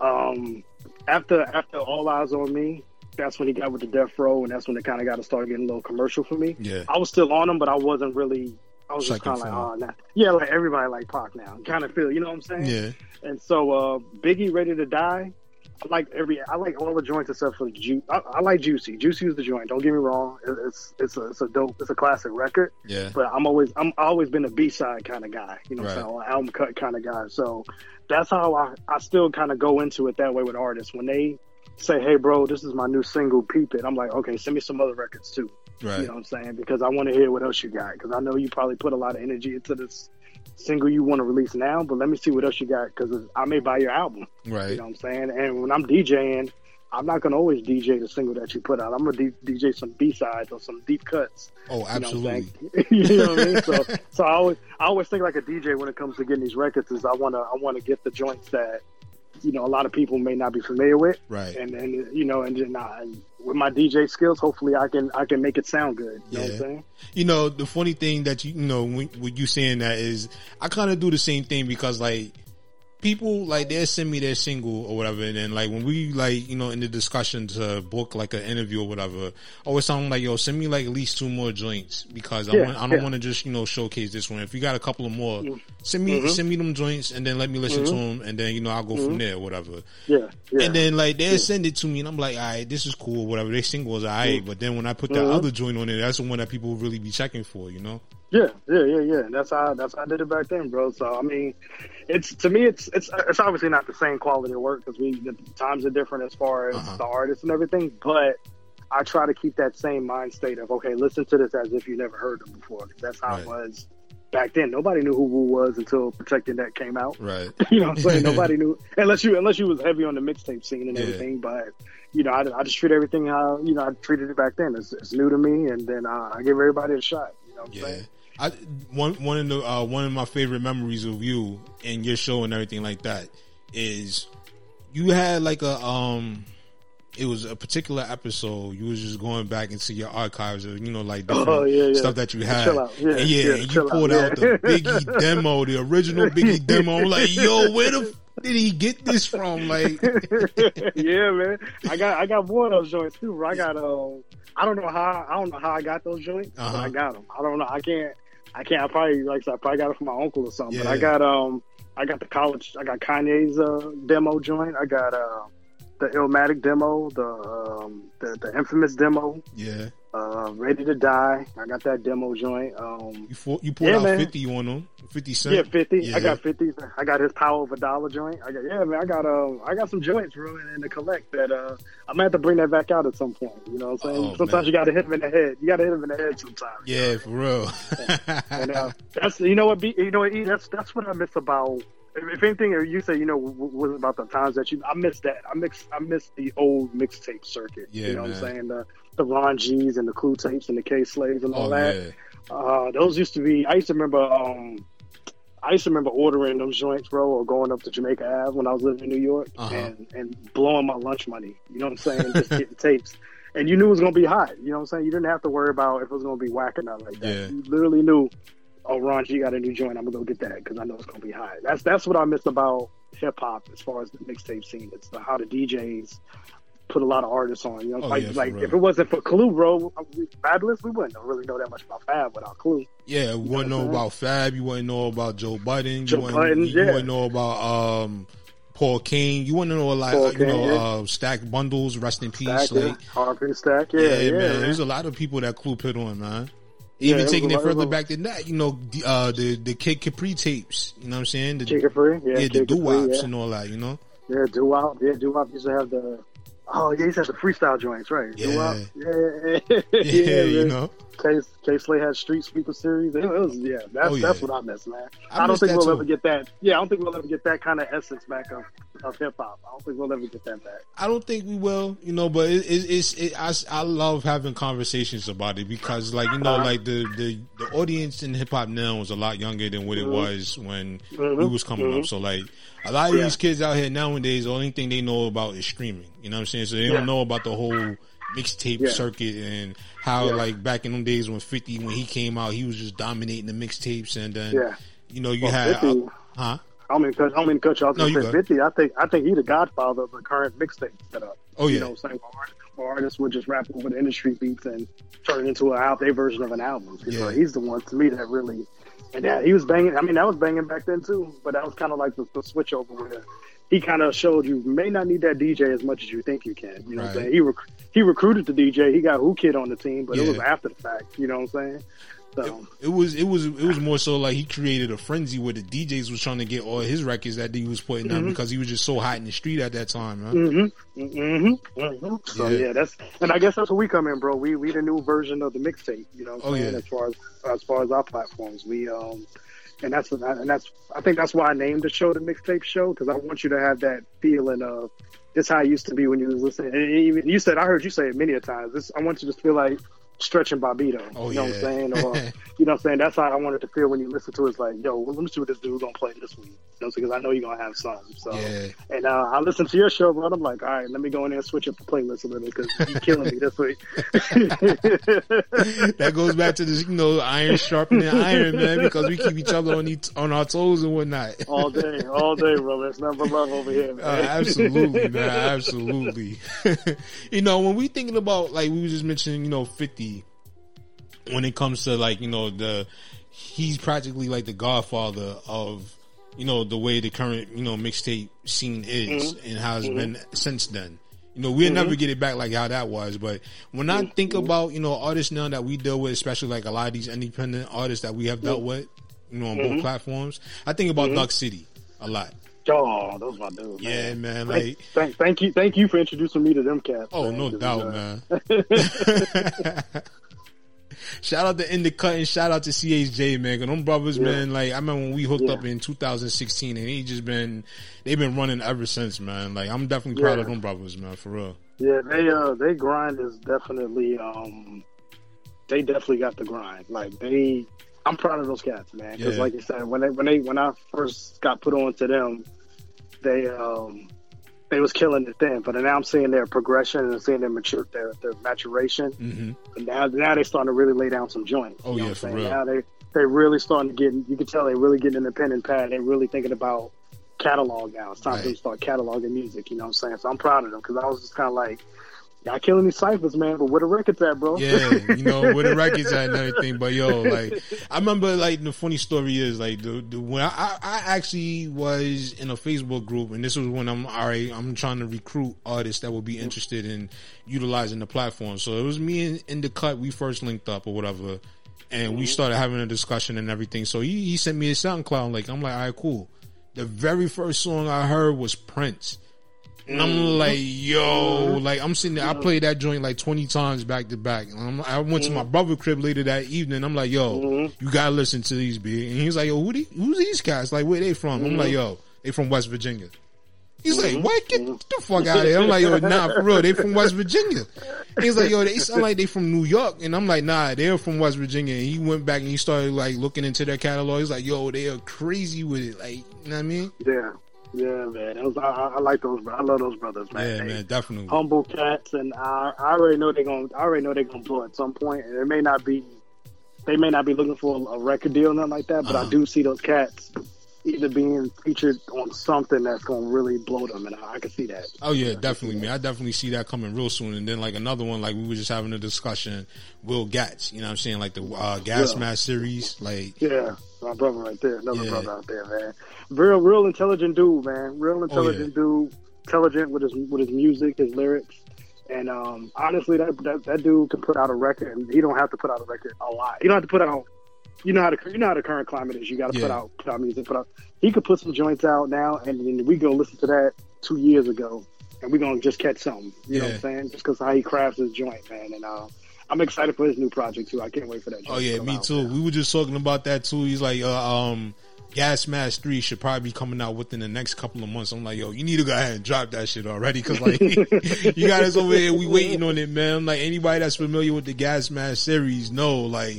Um, after after All Eyes on Me, that's when he got with the Death Row, and that's when it kind of got to start getting a little commercial for me. Yeah. I was still on him, but I wasn't really. I was just kind of like, oh, nah. yeah, like everybody like Pac now, kind of feel, you know what I'm saying? Yeah. And so uh, Biggie, Ready to Die. I like every. I like all the joints except for Ju. I, I like Juicy. Juicy is the joint. Don't get me wrong. It, it's it's a it's a dope. It's a classic record. Yeah. But I'm always I'm always been a B side kind of guy. You know, what I'm saying? Or album cut kind of guy. So that's how I I still kind of go into it that way with artists when they say, "Hey, bro, this is my new single. Peep it." I'm like, okay, send me some other records too. Right. You know what I'm saying? Because I want to hear what else you got. Because I know you probably put a lot of energy into this single you want to release now, but let me see what else you got. Because I may buy your album. Right. You know what I'm saying? And when I'm DJing, I'm not gonna always DJ the single that you put out. I'm gonna D- DJ some B sides or some deep cuts. Oh, You know what absolutely. you know what I mean? So, so I always, I always think like a DJ when it comes to getting these records. Is I wanna, I wanna get the joints that, you know, a lot of people may not be familiar with. Right. And and you know, and then I, with my DJ skills, hopefully I can, I can make it sound good. You know what I'm saying? You know, the funny thing that you, you know, when, when you saying that is, I kind of do the same thing because like, people like they'll send me their single or whatever, and then like when we like you know in the discussion to book like an interview or whatever, always them like yo send me like at least two more joints because I want I don't yeah. want to just you know showcase this one. If you got a couple of more, send me Mhm. send me them joints and then let me listen to Mhm. them and then you know I'll go from Mhm. there or whatever. Yeah, yeah. And then like they will send it to me and I'm like, all right, this is cool, whatever. They single is all right, Mhm. but then when I put that Mhm. other joint on it, that's the one that people really be checking for, you know. Yeah, yeah, yeah, yeah. That's how that's how I did it back then, bro. So I mean, it's to me, it's it's it's obviously not the same quality of work because we the times are different as far as Uh-huh. the artists and everything. But I try to keep that same mind state of okay, listen to this as if you never heard them before. that's how it was back then. Nobody knew who Wu was until Protect Ya Neck came out. Right. you know what I'm saying? Nobody knew unless you unless you was heavy on the mixtape scene and Yeah. everything. But you know, I, I just treat everything how you know I treated it back then. It's, it's new to me, and then uh, I give everybody a shot. You know what I'm Yeah. saying? I one one of the uh, one of my favorite memories of you and your show and everything like that is you had like a um it was a particular episode you was just going back into your archives of you know like different Oh, yeah, yeah. stuff that you had Chill out. Yeah, and yeah, and you out, pulled yeah. out the Biggie demo the original Biggie demo I'm like yo where the f- did he get this from like yeah, man. I got I got more of those joints too. Bro. I got um, I don't know how I don't know how I got those joints, Uh-huh. I got them. I don't know. I can't. I can't. I probably like I said, I probably got it from my uncle or something. But Yeah. I got um, I got the college. I got Kanye's uh, demo joint. I got uh, the Illmatic demo, the um, the, the infamous demo. yeah Uh, Ready to Die. I got that demo joint. Um, You fought, you pulled Yeah, out man. fifty on them, fifty cent. yeah, fifty. Yeah. I got fifty. I got his Power of a Dollar joint. I got yeah, man. I got um, I got some joints rolling in the collect that uh, I'm gonna have to bring that back out at some point. You know what I'm saying? Oh, sometimes man. you got to hit him in the head. You got to hit him in the head sometimes. Yeah, for real. and uh, that's you know what be, you know what, E, that's that's what I miss about. If, if anything, you say you know w- was about the times that you I miss that I mix I miss the old mixtape circuit. Yeah, you know what. I'm saying the the Ron G's and the Clue tapes and the K Slaves and all Oh, that. yeah. Uh, those used to be. I used to remember. Um, I used to remember ordering them joints, bro, or going up to Jamaica Ave when I was living in New York Uh-huh. and and blowing my lunch money. You know what I'm saying? Just getting tapes. And you knew it was gonna be hot. You know what I'm saying? You didn't have to worry about if it was gonna be whack or not like that. Yeah. You literally knew, oh, Ron G got a new joint. I'm gonna go get that because I know it's gonna be hot. That's that's what I miss about hip hop as far as the mixtape scene. It's the, how the DJs put a lot of artists on. You know, Oh, like yeah, like real. if it wasn't for Clue, bro, Fabolous, we wouldn't really know that much about Fab without Clue. Yeah, you wouldn't know I'm about Fab. You wouldn't know about Joe Budden. Joe you wouldn't, Budden, you yeah. wouldn't know about um, Paul Cain. You wouldn't know a lot. You King, know, yeah. uh, Stack Bundles. Rest in peace. Stack, yeah. like, Harvey Stack, yeah, yeah, yeah, man. man. There's a lot of people that Clue put on, man. Even was taking it it further back than that, you know, the uh, the the Kid Capri tapes. You know what I'm saying? The, Kid Capri, yeah, the Kid Capri, doo wops yeah. and all that. You know. Yeah, doo wop. Yeah, doo wop used to have the. Oh, yeah, he have the freestyle joints, right? Yeah. Doo-wop. Yeah, yeah, Yeah, you know. K K Slay had Street Sweeper series. It was yeah. That's Oh, yeah. that's what I miss, man. I I, don't think we'll too. ever get that. Yeah, I don't think we'll ever get that kind of essence back of of hip hop. I don't think we'll ever get that back. I don't think we will, you know, but it, it, it's it, I, I love having conversations about it because, like, you know, Uh-huh. like the, the, the audience in hip hop now is a lot younger than what it Mhm. was when we Mhm. was coming Mhm. up. So, like, a lot of Yeah. these kids out here nowadays, the only thing they know about is streaming. You know what I'm saying? So they Yeah. don't know about the whole mixtape Yeah. circuit and how, Yeah. like, back in them days when 50, when he came out, he was just dominating the mixtapes, and then, Yeah. you know, you Well, had, 50 uh, huh? I don't mean cut. I don't mean to cut you off. No, you good. Fifty. I think I think he the godfather of the current mixtape setup. Oh, yeah. You know, what I'm saying where artists would just rap over the industry beats and turn it into a their version of an album. You know, Yeah. he's the one to me that really. And yeah, he was banging. I mean, that was banging back then too. But that was kind of like the, the switch over where he kind of showed you may not need that DJ as much as you think you can. You know what I'm saying? He rec- he recruited the DJ. He got Whoo Kid on the team, but it was after the fact. You know what I'm saying? So It was it was it was more so like he created a frenzy where the DJs was trying to get all his records that he was putting out Mhm. because he was just so hot in the street at that time. Mm-hmm. Mm-hmm. hmm So Yeah. yeah. that's and I guess that's where we come in, bro. We we the new version of the mixtape. You know, what I'm Oh, saying? yeah. as far as as far as our platforms, we um, and that's what and that's I think that's why I named the show the mixtape show because I want you to have that feeling of this how it used to be when you was listening. And even you said I heard you say it many a times. This I want you to feel like Stretch and Bobbito. Oh, you know what I'm saying? Or you know what I'm saying? That's how I wanted to feel when you listen to it. It's like, yo, well, let me see what this dude's gonna play this week. You know, because I know you're gonna have some. So Yeah. and uh, I listened to your show, bro. and I'm like, all right, let me go in there and switch up the playlist a little bit because you're killing me this week. that goes back to this, you know, iron sharpening iron, man, because we keep each other on each, on our toes and whatnot. all day, all day, bro. It's number love over here, man. Uh, absolutely, man. Absolutely. you know, when we thinking about like we was just mentioning, you know, fifty. When it comes to like you know the, he's practically like the godfather of you know the way the current you know mixtape scene is Mhm. and how it's Mhm. been since then. You know, we'll Mhm. never get it back like how that was. But when I think about you know artists now that we deal with, especially like a lot of these independent artists that we have dealt Mhm. with, you know, on both platforms, I think about Mhm. Duck City a lot. Oh, those my dudes. Yeah, man. Thank, Like, thank, thank you, thank you for introducing me to them cats. oh, man, no doubt, uh, man. shout out to Indicut and shout out to CHJ, man. 'Cause them brothers, Yeah. man. Like, I remember when we hooked Yeah. up in 2016, and he just been, they've been running ever since, man. Like, I'm definitely proud Yeah. of them brothers, man, for real. Yeah, they uh they grind is definitely um they definitely got the grind. Like they I'm proud of those cats, man. Because Yeah. like you said, when they when they when I first got put on to them, they um they was killing it then. But now I'm seeing their progression and seeing their mature their their maturation. Mm-hmm. And now now they starting to really lay down some joints. Oh, You know yeah, what for real. Now they they really starting to get you can tell they really getting independent pad. They really thinking about catalog now. It's time Right. to start cataloging music. You know what I'm saying? So I'm proud of them because I was just kind of like Y'all killing these ciphers, man. But where the records at, bro? Yeah, you know where the records at and everything. But yo, like I remember, like the funny story is like the, the when I, I actually was in a Facebook group, and this was when I'm all right. I'm trying to recruit artists that would be interested in utilizing the platform. So it was me and in the cut. We first linked up or whatever, and we mm-hmm. started having a discussion and everything. So he he sent me a SoundCloud. Like I'm like, all right, cool. The very first song I heard was Prince. And I'm Mm-hmm. like, yo, mm-hmm. like I'm sitting there. I played that joint like 20 times back to back. I'm- I went to my Mm-hmm. brother crib later that evening. I'm like, yo, mm-hmm. you gotta listen to these, B. And he's like, yo, who the, who's these guys? Like, where they from? I'm like, mm-hmm. yo, they from West Virginia. He's like, what? Get the fuck out of here. I'm like, yo, nah, for real. They from West Virginia. He's like, yo, they sound like they from New York. And I'm like, nah, they're from West Virginia. And he went back and he started like looking into their catalog. He's like, yo, they are crazy with it. Like, you know what I mean? Yeah, yeah, man. Was, I, I like those. I love those brothers, man. Yeah, They man, definitely. humble cats, and I, I already know they're gonna. I already know they're gonna blow at some point. and it may not be. They may not be looking for a, a record deal or nothing like that, but Uh-huh. I do see those cats either being featured on something that's gonna really blow them, and I, I can see that. Oh yeah, definitely, man. I definitely see that coming real soon. And then like another one, like we were just having a discussion, Will Gats. You know what I'm saying? Like the uh, Gas Yeah. Mask series. Like Yeah, my brother right there, another Yeah. brother out there, man. Real, real intelligent dude, man. Real intelligent dude. Intelligent with his with his music, his lyrics, and um, honestly, that, that that dude can put out a record, and he don't have to put out a record a lot. You don't have to put out. You know how the you know how the current climate is. You got to put out put out music. Put out. He could put some joints out now, and then we go listen to that two years ago, and we're gonna just catch something. You know what I'm saying? Just because how he crafts his joint, man. And uh, I'm excited for his new project too. I can't wait for that. Oh to yeah, come me out. too. We were just talking about that too. He's like, uh, um, Gas Mask Three should probably be coming out within the next couple of months. I'm like, yo, you need to go ahead and drop that shit already, because like, you got us over here. We waiting on it, man. Like anybody that's familiar with the Gas Mask series know, like.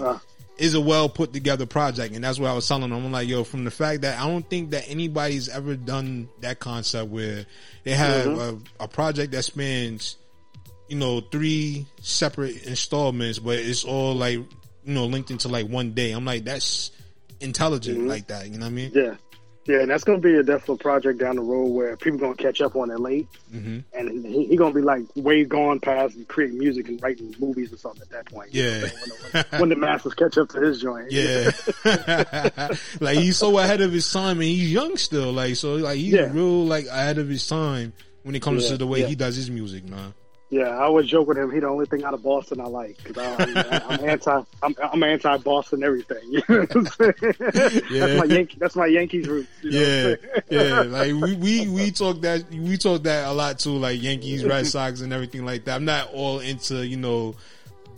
Is a well put together project, and that's what I was telling them. I'm like, yo, from the fact that I don't think that anybody's ever done that concept where they have Mhm. a, a project that spans you know, three separate installments, but it's all like, you know, linked into like one day. I'm like, that's intelligent like that. You know what I mean? Yeah. Yeah, and that's gonna be a definite project down the road where people gonna catch up on it late, Mm-hmm. and he, he gonna be like way gone past and creating music and writing movies or something at that point. Yeah. when the masses catch up to his joint. Yeah. like he's so ahead of his time and he's young still. Like, so like he's Yeah. real like ahead of his time when it comes Yeah, to the way yeah. he does his music, man. Yeah, I always joke with him. He the only thing out of Boston I like because I'm, anti. I'm, I'm anti Boston everything. You know what I'm saying? Yeah. That's my Yankee. That's my Yankees root. you know Yeah, yeah. Like we, we we talk that we talk that a lot too, like Yankees, Red Sox, and everything like that. I'm not all into you know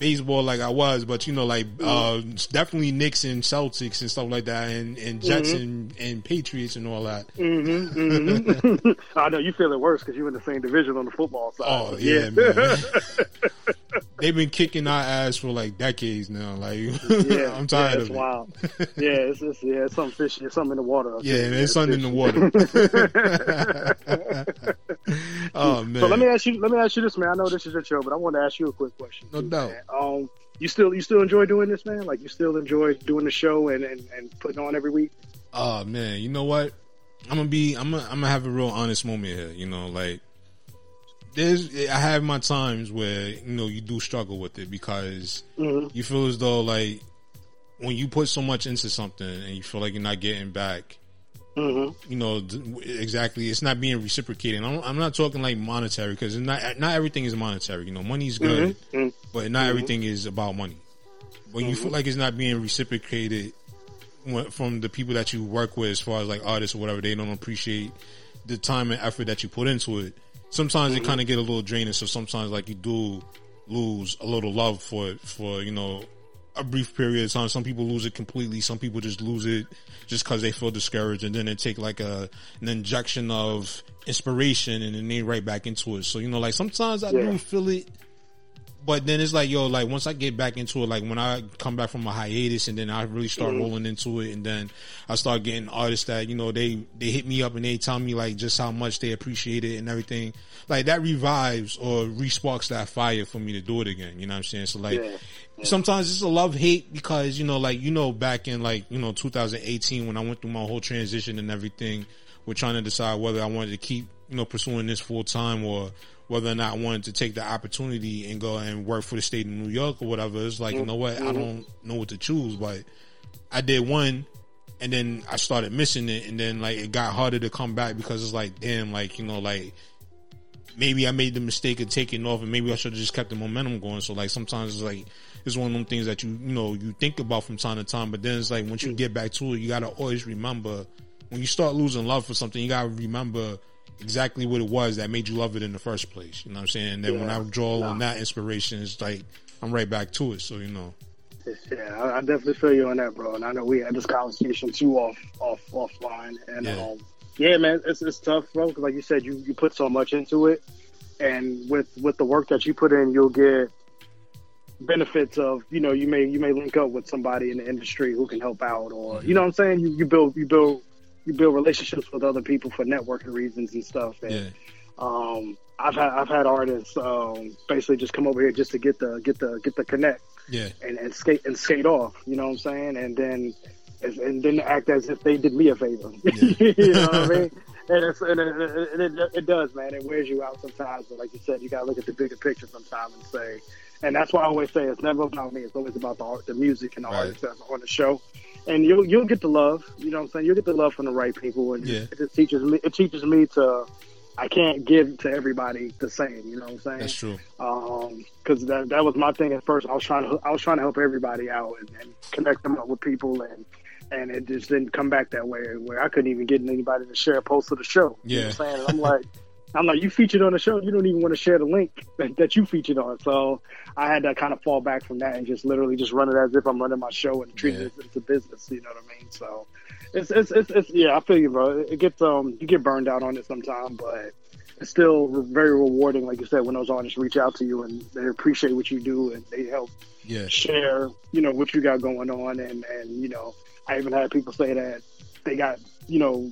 baseball like I was, but you know like uh definitely Knicks and Celtics and stuff like that, and and Jets Mhm. and and Patriots and all that. Mm-hmm, hmm I know you feel it worse because you're in the same division on the football side. Oh yeah, man. They've been kicking our ass for like decades now. Like yeah, I'm tired yeah, of it. wild. Yeah, it's, it's yeah, it's something fishy. It's something in the water. Yeah, man, it's something in the water. oh man. So let me ask you. Let me ask you this, man. I know this is your show, but I want to ask you a quick question. No doubt. Um, you still you still enjoy doing this, man? Like you still enjoy doing the show and, and, and putting on every week? Oh man, you know what? I'm gonna be. I'm gonna. I'm gonna have a real honest moment here. You know, like there's. I have my times where you know you do struggle with it because Mhm. you feel as though like when you put so much into something and you feel like you're not getting back. Mm-hmm. You know exactly. It's not being reciprocated. I'm, I'm not talking like monetary because not not everything is monetary. You know, money's good, Mhm. but not Mhm. everything is about money. When you Mhm. feel like it's not being reciprocated from the people that you work with, as far as like artists or whatever, they don't appreciate the time and effort that you put into it. Sometimes it Mhm. kind of get a little draining. So sometimes like you do lose a little love for it for you know a brief period of time. Some people lose it completely. Some people just lose it just because they feel discouraged, and then they take like a an injection of inspiration, and then they right back into it. So you know, like sometimes I Yeah. do feel it. But then it's like, yo, like once I get back into it, like when I come back from a hiatus and then I really start Mhm. rolling into it and then I start getting artists that, you know, they, they hit me up and they tell me like just how much they appreciate it and everything. Like that revives or resparks that fire for me to do it again. You know what I'm saying? So like, Yeah. sometimes it's a love hate because, you know, like, you know, back in like, you know, 2018 when I went through my whole transition and everything, we're trying to decide whether I wanted to keep, you know, pursuing this full time or, whether or not I wanted to take the opportunity and go and work for the state of New York or whatever. It's like, you know what? I Mhm. don't know what to choose, but I did one and then I started missing it and then like it got harder to come back because it's like, damn, like, you know, like maybe I made the mistake of taking off and maybe I should have just kept the momentum going. So like sometimes it's like it's one of them things that you you know you think about from time to time, but then it's like once you get back to it, you gotta always remember when you start losing love for something, you gotta remember exactly what it was that made you love it in the first place. You know what I'm saying? And then when I draw No. on that inspiration, it's like I'm right back to it. So you know. Yeah, I, I definitely feel you on that, bro. And I know we had this conversation too off off offline, and Yeah. um, yeah, man, it's it's tough, bro. Because like you said, you you put so much into it, and with with the work that you put in, you'll get benefits of you know you may you may link up with somebody in the industry who can help out, or you know what I'm saying. You you build you build you build relationships with other people for networking reasons and stuff. And, Yeah. um, I've had I've had artists um, basically just come over here just to get the get the get the connect Yeah. and, and skate and skate off. You know what I'm saying? And then and then act as if they did me a favor. you know what I mean? And, it's, and, it, and it, it does, man. It wears you out sometimes. But like you said, you gotta look at the bigger picture sometimes and say. And that's why I always say it's never about me. It's always about the art, the music, and the artists that's on the show. And you'll you'll get the love. You know what I'm saying? You'll get the love from the right people. And Yeah. it just teaches me. It teaches me to. I can't give to everybody the same. You know what I'm saying? That's true. Um 'cause because that that was my thing at first. I was trying to I was trying to help everybody out and, and connect them up with people, and and it just didn't come back that way. Where I couldn't even get anybody to share a post of the show. You know what I'm saying? And I'm like. I'm like, you featured on the show. You don't even want to share the link that, that you featured on. So I had to kind of fall back from that and just literally just run it as if I'm running my show and treat it as it's a business. You know what I mean? So it's, it's, it's, it's, yeah, I feel you, bro. It gets, um, you get burned out on it sometimes, but it's still very rewarding. Like you said, when those artists reach out to you and they appreciate what you do and they help Yeah. share, you know, what you got going on. And, and, you know, I even had people say that they got, you know,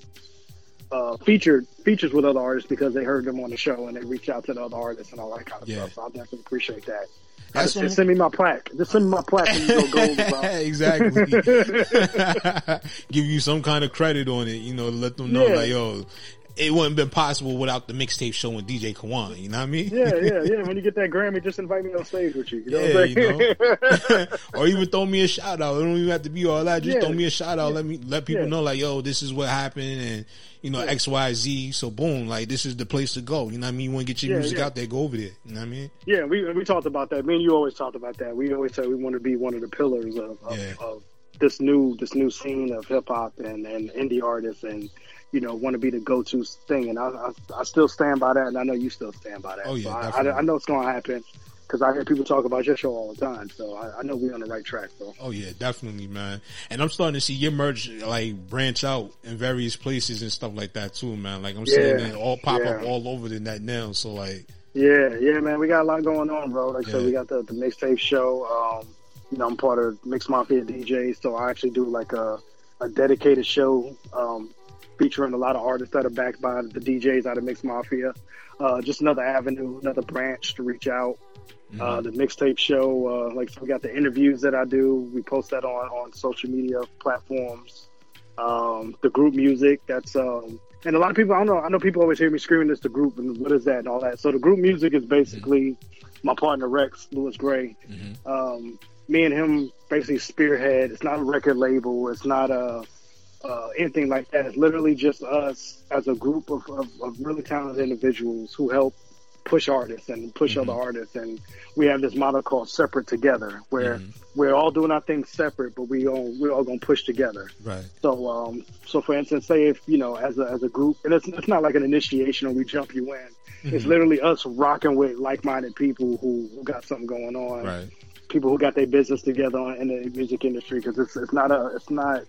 uh, featured features with other artists because they heard them on the show and they reach out to the other artists and all that kind of Yeah. stuff. So I definitely appreciate that. That's just, just send me my plaque. Just send me my plaque and you go gold. bro. exactly. Give you some kind of credit on it, you know, let them know Yeah. like, yo, it wouldn't have been possible without the mixtape show and DJ Kawon. You know what I mean? yeah, yeah, yeah. When you get that Grammy, just invite me on stage with you. You know Yeah, what I'm you saying? or even throw me a shout out. It don't even have to be all that. Just Yeah. throw me a shout out. Let me let people know like, yo, this is what happened, and you know X, Y, Z. So boom, like this is the place to go. You know what I mean? You want to get your music out there, go over there. You know what I mean? Yeah, we we talked about that. Me and you always talked about that. We always said we want to be one of the pillars of, of, of this new this new scene of hip hop and, and indie artists, and you know want to be the go to thing. And I, I I still stand by that, and I know you still stand by that. Oh, yeah, so I. I, I know it's going to happen because I hear people talk about your show all the time. So I, I know we're on the right track, bro. Oh yeah, definitely, man. And I'm starting to see your merch like branch out in various places and stuff like that too, man. Like I'm seeing it all pop up all over the net now. So like, Yeah, yeah, man. We got a lot going on, bro. Like I said, we got the, the mixtape show. Um, you know, I'm part of Mix Mafia DJs, so I actually do like a, a dedicated show um, featuring a lot of artists that are backed by the DJs out of Mix Mafia. Uh, just another avenue, another branch to reach out. Uh, the mixtape show, uh, like so we got the interviews that I do. We post that on, on social media platforms. Um, the group music, that's um, and a lot of people I don't know. I know people always hear me screaming this the group and what is that and all that. So the group music is basically my partner Rex Lewis Gray. Um, me and him basically spearhead. It's not a record label. It's not a uh, anything like that. It's literally just us as a group of, of, of really talented individuals who help push artists and push other artists. And we have this model called Separate Together, where we're all doing our things separate, but we all we're all gonna push together. right? So, um, so for instance, say if you know, as a as a group, and it's it's not like an initiation or we jump you in. It's Mhm. literally us rocking with like-minded people who, who got something going on. Right. People who got their business together in the music industry because it's it's not a it's not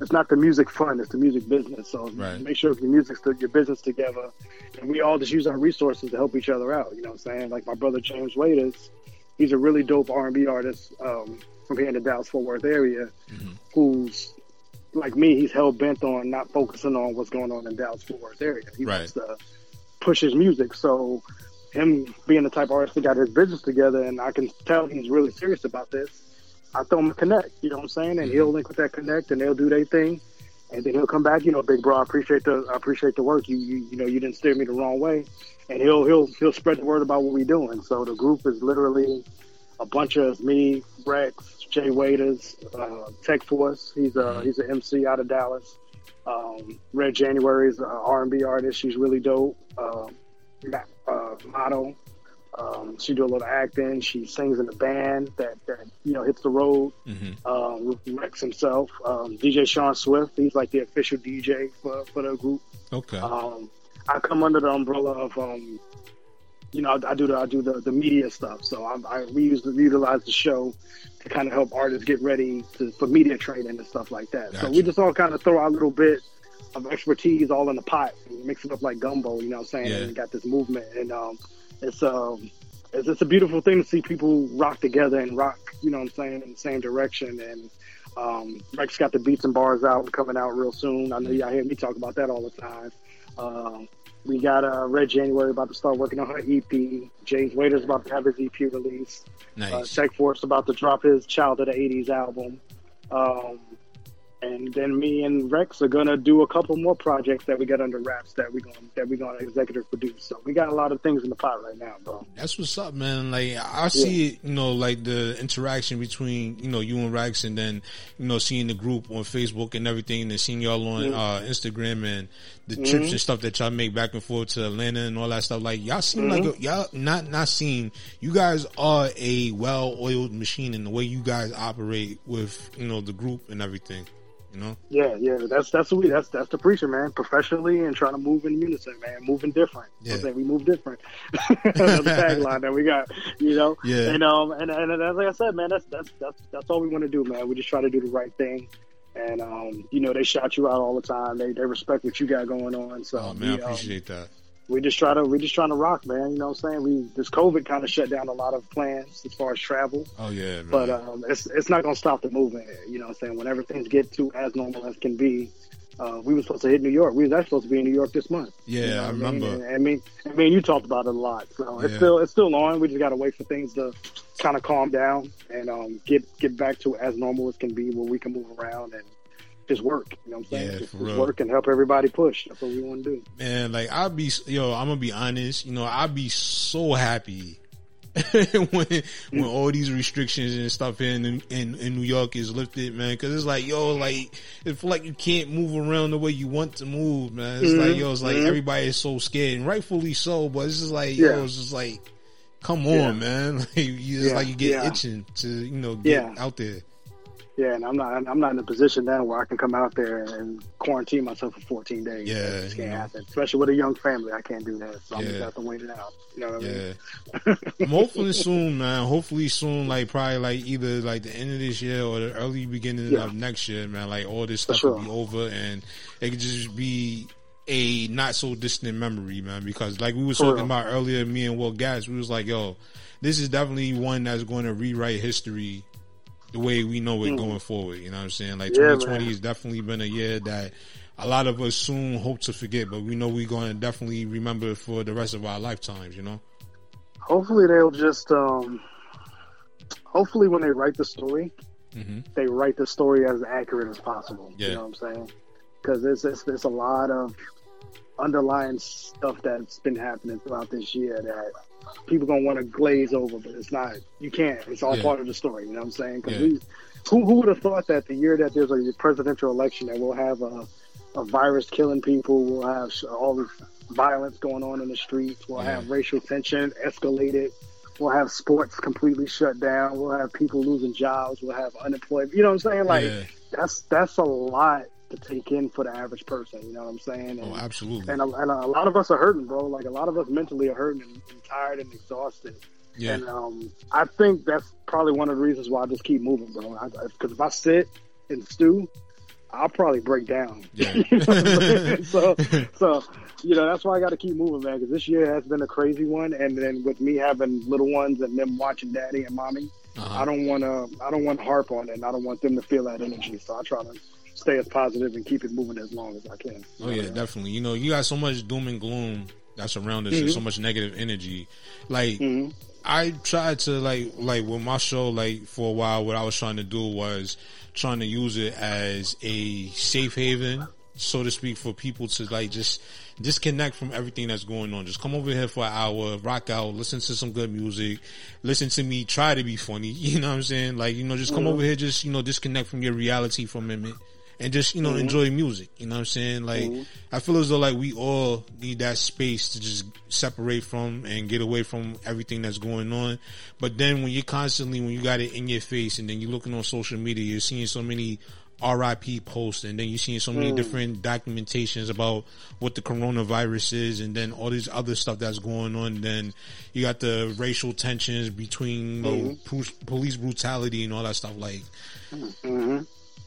it's not the music fun, it's the music business. So Right. make sure your music's to your business together, and we all just use our resources to help each other out. You know what I'm saying? Like my brother James Waiters, he's a really dope R&B artist um, from here in the Dallas Fort Worth area, who's like me. He's hell bent on not focusing on what's going on in Dallas Fort Worth area. He Right. wants to push his music. So him being the type of artist that got his business together, and I can tell he's really serious about this. I throw him a connect, you know what I'm saying? And he'll link with that connect, and they'll do their thing. and then he'll come back. You know, big bro, I appreciate the I appreciate the work. You you you know you didn't steer me the wrong way, and he'll he'll he'll spread the word about what we're doing. So the group is literally a bunch of me, Rex, Jay Waiters, uh, Tech Force. He's a he's an MC out of Dallas. Um, Red January is an R&B artist. She's really dope. Uh, uh, model. Um, she do a little acting. She sings in a band that, that you know hits the road. Mm-hmm. Um, Rex himself, um, DJ Sean Swift. He's like the official DJ for for the group. Okay. Um, I come under the umbrella of um, you know I, I do the I do the, the media stuff. So I, I we use we utilize the show to kind of help artists get ready to, for media training and stuff like that. So we just all kind of throw our little bit of expertise all in the pot and mix it up like gumbo. You know what I'm saying? Yeah. And got this movement, and um, it's um, it's, it's a beautiful thing to see people rock together and rock. You know what I'm saying in the same direction. And um, Rex got the beats and bars out coming out real soon. I know y'all hear me talk about that all the time. Um, we got uh, Red January about to start working on her EP. James Waiter's about to have his EP released. Nice. Uh, Tech Force about to drop his Child of the 80s album. Um, and then me and Rex are gonna do a couple more projects that we got under wraps that we gonna that we gonna executive produce. So we got a lot of things in the pot right now, bro. That's what's up, man. Like I see it, you know, like the interaction between you know you and Rex, and then you know seeing the group on Facebook and everything, and seeing y'all on uh, Instagram and the Mhm. trips and stuff that y'all make back and forth to Atlanta and all that stuff. Like y'all seem Mhm. like a, y'all not not seem you guys are a well oiled machine in the way you guys operate with you know the group and everything. You know. Yeah, yeah, that's that's what we that's that's the preacher, man. Professionally and trying to move in unison, man. Moving different. Yeah. I'm saying we move different. that's the tagline that we got, you know. Yeah. And um and and, and like I said, man, that's that's that's that's all we want to do, man. We just try to do the right thing. And um, you know, they shout you out all the time. They they respect what you got going on. So Oh man, we, I um, appreciate that. we just try to we just trying to rock, man. You know what I'm saying? We this COVID kind of shut down a lot of plans as far as travel. Oh yeah, man. But um, it's it's not gonna stop the movement. You know what I'm saying? Whenever things get to as normal as can be, uh, we were supposed to hit New York. We was actually supposed to be in New York this month. Yeah, You know I remember. mean? And, I mean, I mean, you talked about it a lot. So it's Yeah. still it's still on. We just gotta wait for things to kind of calm down and um, get get back to as normal as can be, where we can move around and just work. You know what I'm saying? Yeah, just, just work and help everybody push. That's what we want to do. man, like I'll be, yo, I'm gonna be honest. You know, I'll be so happy when when all these restrictions and stuff in in, in New York is lifted, man. Because it's like, yo, like it feel like you can't move around the way you want to move, man. It's Mhm, like, yo, it's like mhm. everybody is so scared, and rightfully so. But it's just like, Yeah. yo, it's just like, come on, Yeah. man. Like, you just Yeah, like you get yeah. itching to, you know, get out there. Yeah, and I'm not I'm not in a position now where I can come out there and quarantine myself for 14 days. Yeah, that just you can't know. happen. Especially with a young family, I can't do that. So I'm just have to wait it out. You know what I mean? Yeah. Hopefully soon, man. Hopefully soon, like probably like either like the end of this year or the early beginning of next year, man. Like all this stuff sure. will be over and it could just be a not so distant memory, man. Because like we were talking about earlier, me and Will Gas, we was like, yo, this is definitely one that's going to rewrite history the way we know it Mm. going forward. You know what I'm saying? Like Yeah, 2020 man. has definitely been a year that a lot of us soon hope to forget, but we know we're going to definitely remember for the rest of our lifetimes. You know? Hopefully they'll just um hopefully when they write the story, Mm-hmm. they write the story as accurate as possible. Yeah. You know what I'm saying? Because it's, it's there's a lot of underlying stuff that's been happening throughout this year that people gonna want to glaze over, but it's not. You can't. It's all Yeah. part of the story. You know what I'm saying? 'Cause Yeah. we, who who would have thought that the year that there's a presidential election that we'll have a a virus killing people, we'll have all this violence going on in the streets, we'll Yeah. have racial tension escalated. We'll have sports completely shut down. We'll have people losing jobs. We'll have unemployment. You know what I'm saying? Like that's that's a lot to take in for the average person. You know what I'm saying? And, Oh, absolutely. and a, and a lot of us are hurting, bro. Like a lot of us mentally are hurting and, and tired and exhausted. Yeah. And um, I think that's probably one of the reasons why I just keep moving, bro. Because if I sit and stew, I'll probably break down. Yeah. You know what I'm saying? so, so you know that's why I got to keep moving, man. Because this year has been a crazy one, and then with me having little ones and them watching daddy and mommy, Uh-huh. I don't want to. I don't want to harp on it. and I don't want them to feel that energy. So I try to stay as positive and keep it moving as long as I can. Oh yeah, definitely. You know, you got so much doom and gloom that's around us, and Mhm. so much negative energy. Like, Mm-hmm. I tried to like like with my show like for a while. What I was trying to do was trying to use it as a safe haven, so to speak, for people to like just disconnect from everything that's going on. Just come over here for an hour, rock out, listen to some good music, listen to me, try to be funny. You know what I'm saying? Like you know, just come Mhm. over here, just you know, disconnect from your reality for a it. And just you know Mhm. enjoy music, you know what I'm saying? Like Mhm. I feel as though like we all need that space to just separate from and get away from everything that's going on. But then when you're constantly when you got it in your face and then you're looking on social media, you're seeing so many RIP posts and then you're seeing so many Mm. different documentations about what the coronavirus is and then all these other stuff that's going on. Then you got the racial tensions between you know, police brutality and all that stuff. Like hmm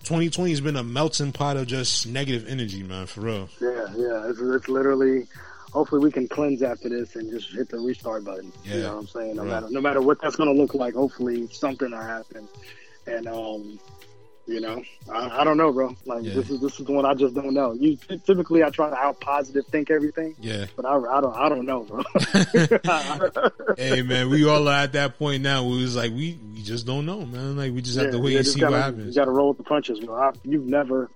2020 has been a melting pot of just negative energy, man, for real. Yeah, yeah. It's, it's literally. Hopefully, we can cleanse after this and just hit the restart button. Yeah. You know what I'm saying? No matter no matter what that's going to look like. Hopefully, something will happen. And um, you know, I, I don't know, bro. Like Yeah. this is this is the one I just don't know. You typically I try to out positive think everything. Yeah. But I, I don't I don't know, bro. hey man, we all are at that point now. where was like we we just don't know, man. Like we just have to wait yeah, and see gotta, what happens. You got to roll with the punches, bro. I, you've never,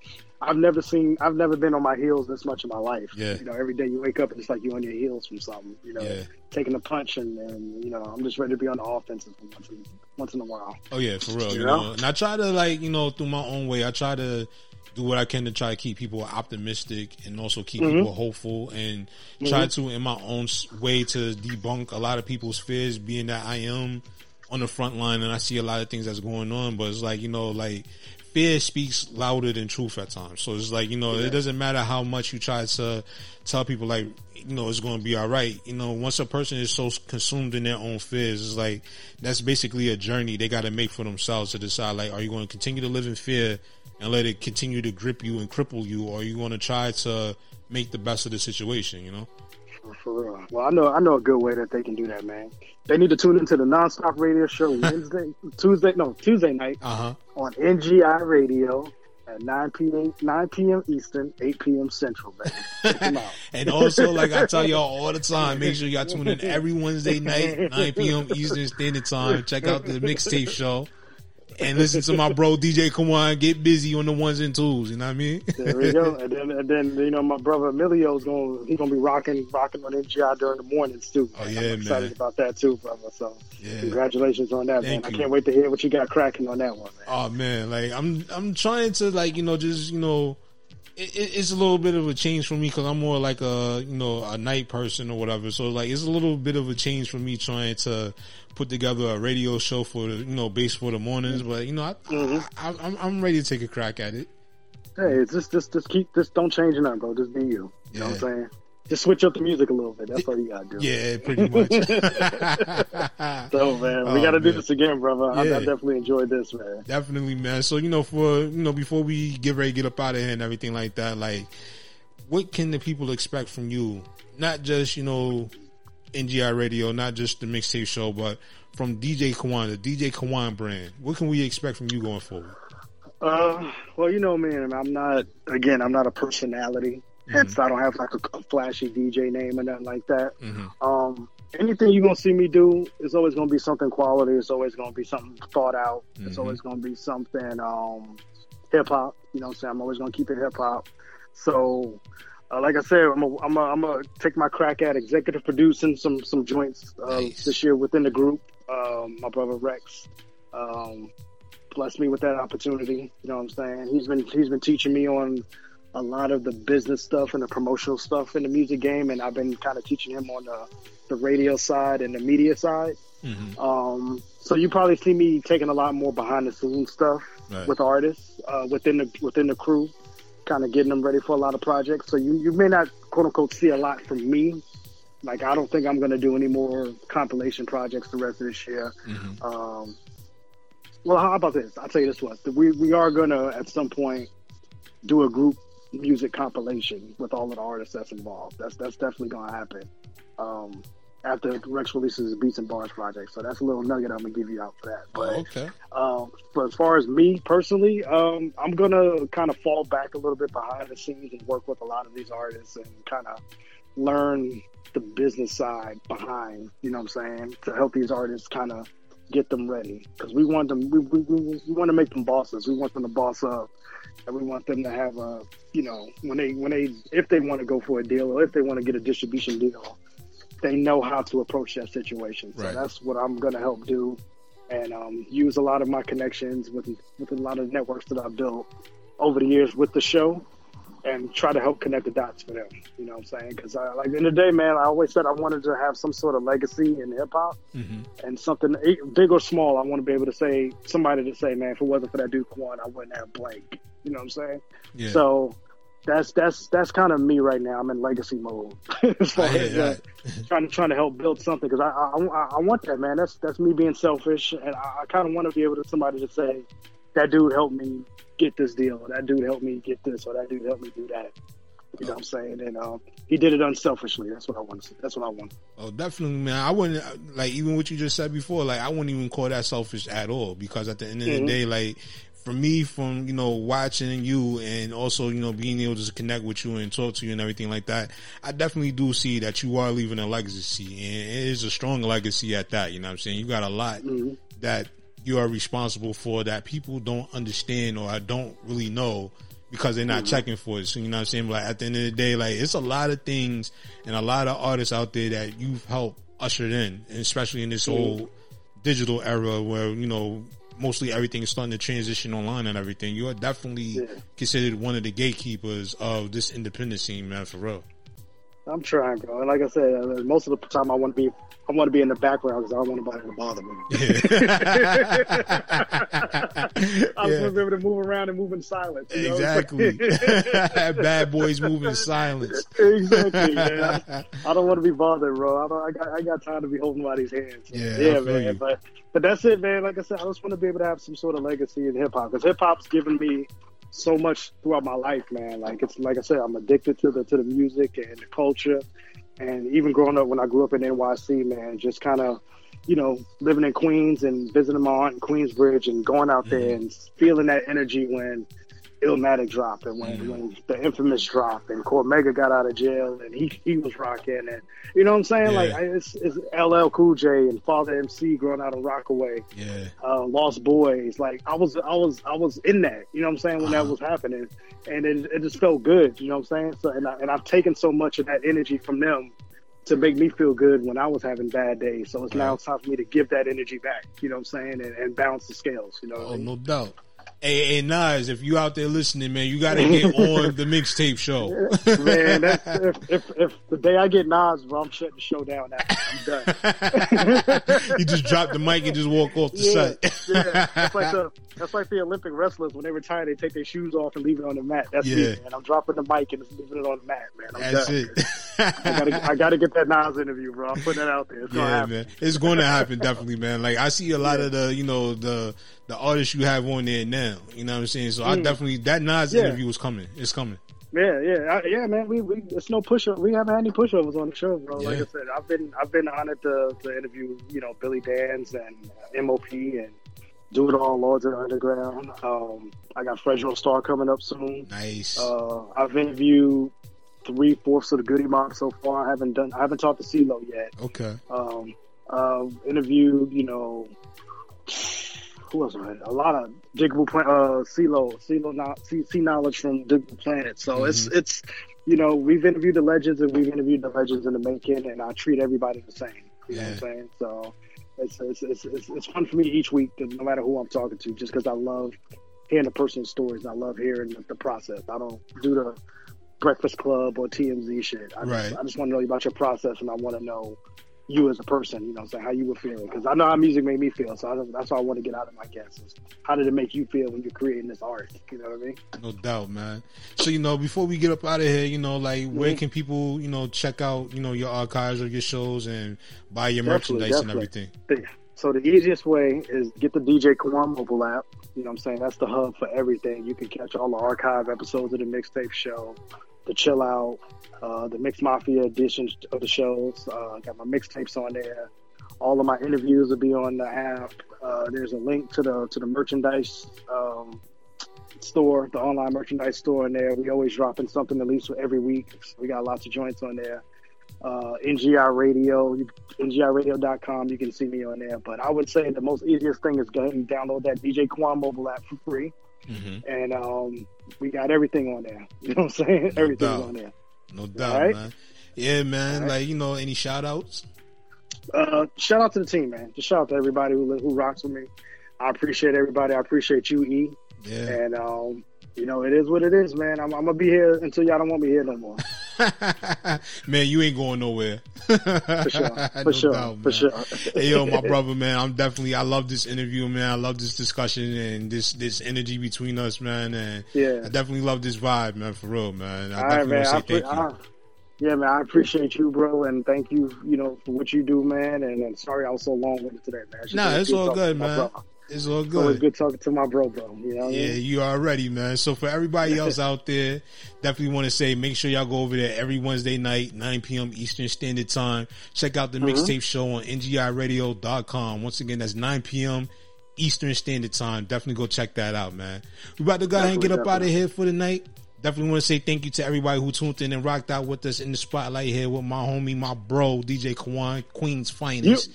I've never seen, I've never been on my heels this much in my life. Yeah. You know, every day you wake up and it's like you're on your heels from something. You know, Yeah. taking a punch and, and you know, I'm just ready to be on the offensive once in, once in a while. Oh yeah, for real. You, You know? know? and I try to like you know through my own way. I try to do what I can to try to keep people optimistic and also keep Mhm. people hopeful and try Mhm. to in my own way to debunk a lot of people's fears. Being that I am on the front line and I see a lot of things that's going on, but it's like you know like. Fear speaks louder than truth at times. So it's like, you know, Yeah. it doesn't matter how much you try to tell people like, you know, it's going to be all right. You know, once a person is so consumed in their own fears, it's like, that's basically a journey they got to make for themselves to decide like, are you going to continue to live in fear and let it continue to grip you and cripple you, or are you going to try to make the best of the situation, you know? For, real. Well, I know, I know a good way that they can do that, man. They need to tune into the nonstop radio show Wednesday, Tuesday, no, Tuesday night Uh huh. on NGI Radio at 9 p.m. 9 p.m. Eastern, 8 p.m. Central, baby. Check them out. And also, like I tell y'all all the time, make sure y'all tune in every Wednesday night, 9 p.m. Eastern Standard Time. Check out the mixtape show and listen to my bro DJ Kawon get busy on the ones and twos. You know what I mean? There we go. And then, and then you know, my brother Emilio's going. He's gonna be rocking, rocking on NGI during the mornings too. Oh, yeah, I'm excited man. about that too, brother. So, Yeah. congratulations on that, Thank man. you. I can't wait to hear what you got cracking on that one, man. Oh man, like I'm I'm trying to like you know just you know it, it, it's a little bit of a change for me because I'm more like a you know a night person or whatever. So like it's a little bit of a change for me trying to put together a radio show for the you know base for the mornings. But you know I, Mm-hmm. I, I'm I'm ready to take a crack at it. Hey, it's just, just, just keep, just don't change nothing, bro. Just be you. You know what I'm saying? Just switch up the music a little bit. That's all you gotta do. Yeah, pretty much. so, man, we Oh, gotta do this again, brother. I, I definitely enjoyed this, man. Definitely, man. So you know, for you know, before we get ready get up out of here and everything like that, like, what can the people expect from you? Not just you know, NGI Radio, not just the mixtape show, but from DJ Kawon, the DJ Kawon brand. What can we expect from you going forward? Uh, well, you know, man, I'm not. Again, I'm not a personality. Hence, I don't have like a, a flashy DJ name or nothing like that. Um, anything you're gonna see me do is always gonna be something quality. It's always gonna be something thought out. It's Mhm. always gonna be something um, hip hop. You know what I'm saying? I'm always gonna keep it hip hop. So, uh, like I said, I'm gonna I'm I'm gonna take my crack at executive producing some some joints uh, this year within the group. Um, my brother Rex um, blessed me with that opportunity. You know what I'm saying? He's been he's been teaching me on a lot of the business stuff and the promotional stuff in the music game, and I've been kind of teaching him on the the radio side and the media side. Um, so you probably see me taking a lot more behind the scenes stuff Right. with artists uh, within the within the crew, kind of getting them ready for a lot of projects. So you you may not quote unquote see a lot from me. Like I don't think I'm going to do any more compilation projects the rest of this year. Um, well, how about this? I'll tell you this one: we we are going to at some point do a group music compilation with all of the artists that's involved. That's that's definitely going to happen. Um, after Rex releases his Beats and Bars project, so that's a little nugget I'm gonna give you out for that. But Oh, okay. um, but as far as me personally, um, I'm gonna kind of fall back a little bit behind the scenes and work with a lot of these artists and kind of learn the business side behind. You know what I'm saying? To help these artists kind of get them ready because we want them. We, we, we, we want to make them bosses. We want them to boss up, and we want them to have a you know when they when they if they want to go for a deal or if they want to get a distribution deal, they know how to approach that situation. So Right. that's what I'm going to help do, and um, use a lot of my connections with with a lot of networks that I've built over the years with the show, and try to help connect the dots for them. You know what I'm saying? Because I like in the day, man, I always said I wanted to have some sort of legacy in hip hop Mm-hmm. and something big or small. I want to be able to say somebody to say, man, if it wasn't for that Duke one, I wouldn't have blank. You know what I'm saying? Yeah. So that's that's that's kind of me right now. I'm in legacy mode. as far I hear as, uh, trying to trying to help build something because I, I I I want that man. That's that's me being selfish, and I, I kind of want to be able to somebody to say that dude helped me get this deal, or that dude helped me get this, or that dude helped me do that. You know what I'm saying? And um, he did it unselfishly. That's what I want. To, see. that's what I want. Oh, definitely, man. I wouldn't like even what you just said before. Like, I wouldn't even call that selfish at all because at the end of Mhm. the day, like for me, from you know watching you and also you know being able to connect with you and talk to you and everything like that, I definitely do see that you are leaving a legacy, and it is a strong legacy at that. You know what I'm saying? You got a lot that you are responsible for that people don't understand or I don't really know because they're not Mhm. checking for it. So you know what I'm saying? Like at the end of the day, like it's a lot of things and a lot of artists out there that you've helped usher in, especially in this Mhm. whole digital era where, you know, mostly everything is starting to transition online and everything. You are definitely considered one of the gatekeepers of this independent scene, man, for real. I'm trying, bro. And like I said, uh, most of the time I want to be, I want to be in the background because I don't want nobody to bother me. I just want to be able to move around and move in silence. you know? Exactly. Bad boys move in silence. exactly, man. I, I don't want to be bothered, bro. I, don't, I got I got time to be holding nobody's hands. Yeah, yeah, man. you. But but that's it, man. Like I said, I just want to be able to have some sort of legacy in hip hop because hip hop's given me so much throughout my life, man. Like it's like I said, I'm addicted to the to the music and the culture, and even growing up when I grew up in NYC, man, just kind of. You know, living in Queens and visiting my aunt in Queensbridge and going out there mm-hmm. and feeling that energy when Illmatic dropped and when, when the infamous dropped and Cormega got out of jail and he he was rocking and you know what I'm saying? Yeah. like it's, it's LL Cool J and Father MC growing out of Rockaway. Yeah. uh, Lost Boyz. Like I was I was I was in that you know what I'm saying when that was happening. And it, it just felt good you know what I'm saying? So and, I, and I've taken so much of that energy from them to make me feel good when I was having bad days. So it's now time for me to give that energy back you know what I'm saying and, and balance the scales you know what I Oh, mean? no doubt. Hey, hey, Nas, if you out there listening, man, you got to get on the mixtape show. Man, that's, if, if if the day I get Nas, bro, I'm shutting the show down. Now. I'm done. you just drop the mic and just walk off the yeah, set. yeah. That's like the that's like the Olympic wrestlers when they retire, they take their shoes off and leave it on the mat. That's Yeah. me, man. I'm dropping the mic and just leaving it on the mat, man. I'm That's done. it. I gotta I gotta get that Nas interview, bro. I'm putting that out there. It's gonna Yeah, happen. man, it's going to happen definitely, man. Like I see a lot of the, you know, the the artists you have on there now. You know what I'm saying? So I Mm. definitely that Nas Yeah. interview is coming. It's coming. Yeah, yeah, I, yeah, man. We, we it's no push We haven't had any pushovers on the show, bro. Like I said, I've been I've been honored to, to interview, you know, Billy Danze and uh, MOP and do it all, Lords of the Underground. Um, I got Fredro Starr coming up soon. Nice. Uh, I've interviewed three fourths of the Goodie Mob so far. I haven't done. I haven't talked to CeeLo yet. Okay. Um, uh, interviewed, you know, who else? I? A lot of Digable Planet, uh, CeeLo, CeeLo, C, C knowledge from Digable Planet. So it's Mm-hmm. it's, you know, we've interviewed the legends and we've interviewed the legends in the making, and I treat everybody the same. You know what I'm saying? So it's it's, it's it's it's fun for me each week, no matter who I'm talking to, just because I love hearing the personal stories. and I love hearing the, the process. I don't do the Breakfast Club or TMZ shit. I just, Right. I just want to know about your process, and I want to know you as a person. You know, what how you were feeling because I know how music made me feel. So I, that's why I want to get out of my guesses. How did it make you feel when you're creating this art? You know what I mean? No doubt, man. So you know, before we get up out of here, you know, like where Mhm. can people, you know, check out, you know, your archives or your shows and buy your Definitely, merchandise and definitely. everything? So the easiest way is get the DJ Kawon mobile app. You know what I'm saying? That's the hub for everything. You can catch all the archive episodes of the mixtape show, the chill out, uh, the Mix Mafia editions of the shows. Uh, got my mixtapes on there. All of my interviews will be on the app. Uh, there's a link to the to the merchandise um, store, the online merchandise store in there. We always dropping something at least every week. So we got lots of joints on there. uh, NGI Radio, NGIRadio.com. You can see me on there. But I would say the most easiest thing is go ahead and download that DJ Kawon mobile app for free. Mm-hmm. And um, we got everything on there. You know what I'm saying? Everything's doubt. on there. No doubt, Alright. man. Yeah, man. Right. Like you know, any shout outs? Uh, shout out to the team, man. Just shout out to everybody who who rocks with me. I appreciate everybody. I appreciate you, E. Yeah. And um, you know, it is what it is, man. I'm, I'm gonna be here until y'all don't want me here no more. man, you ain't going nowhere. For sure. For No sure. doubt, For sure. hey, yo, my brother, man. I'm definitely. I love this interview, man. I love this discussion and this this energy between us, man. And Yeah. I definitely love this vibe, man. For real, man. I All right, definitely man. want I, to say pre- thank you. I, yeah, man. I appreciate you, bro, and thank you, you know, for what you do, man. And, and sorry I was so long with it today, man. Nah, it's all good, man. It's all good. It's always good. talking to my bro, bro. You know what I Yeah, mean? you already, man. So for everybody else out there, definitely want to say make sure y'all go over there every Wednesday night, 9 p.m. Eastern Standard Time. Check out the Mhm. mixtape show on ngiradio.com. Once again, that's 9 p.m. Eastern Standard Time. Definitely go check that out, man. We about to go ahead and get up out of here for the night. Definitely want to say thank you to everybody who tuned in and rocked out with us in the spotlight here with my homie, my bro, DJ Kawon, Queen's finest.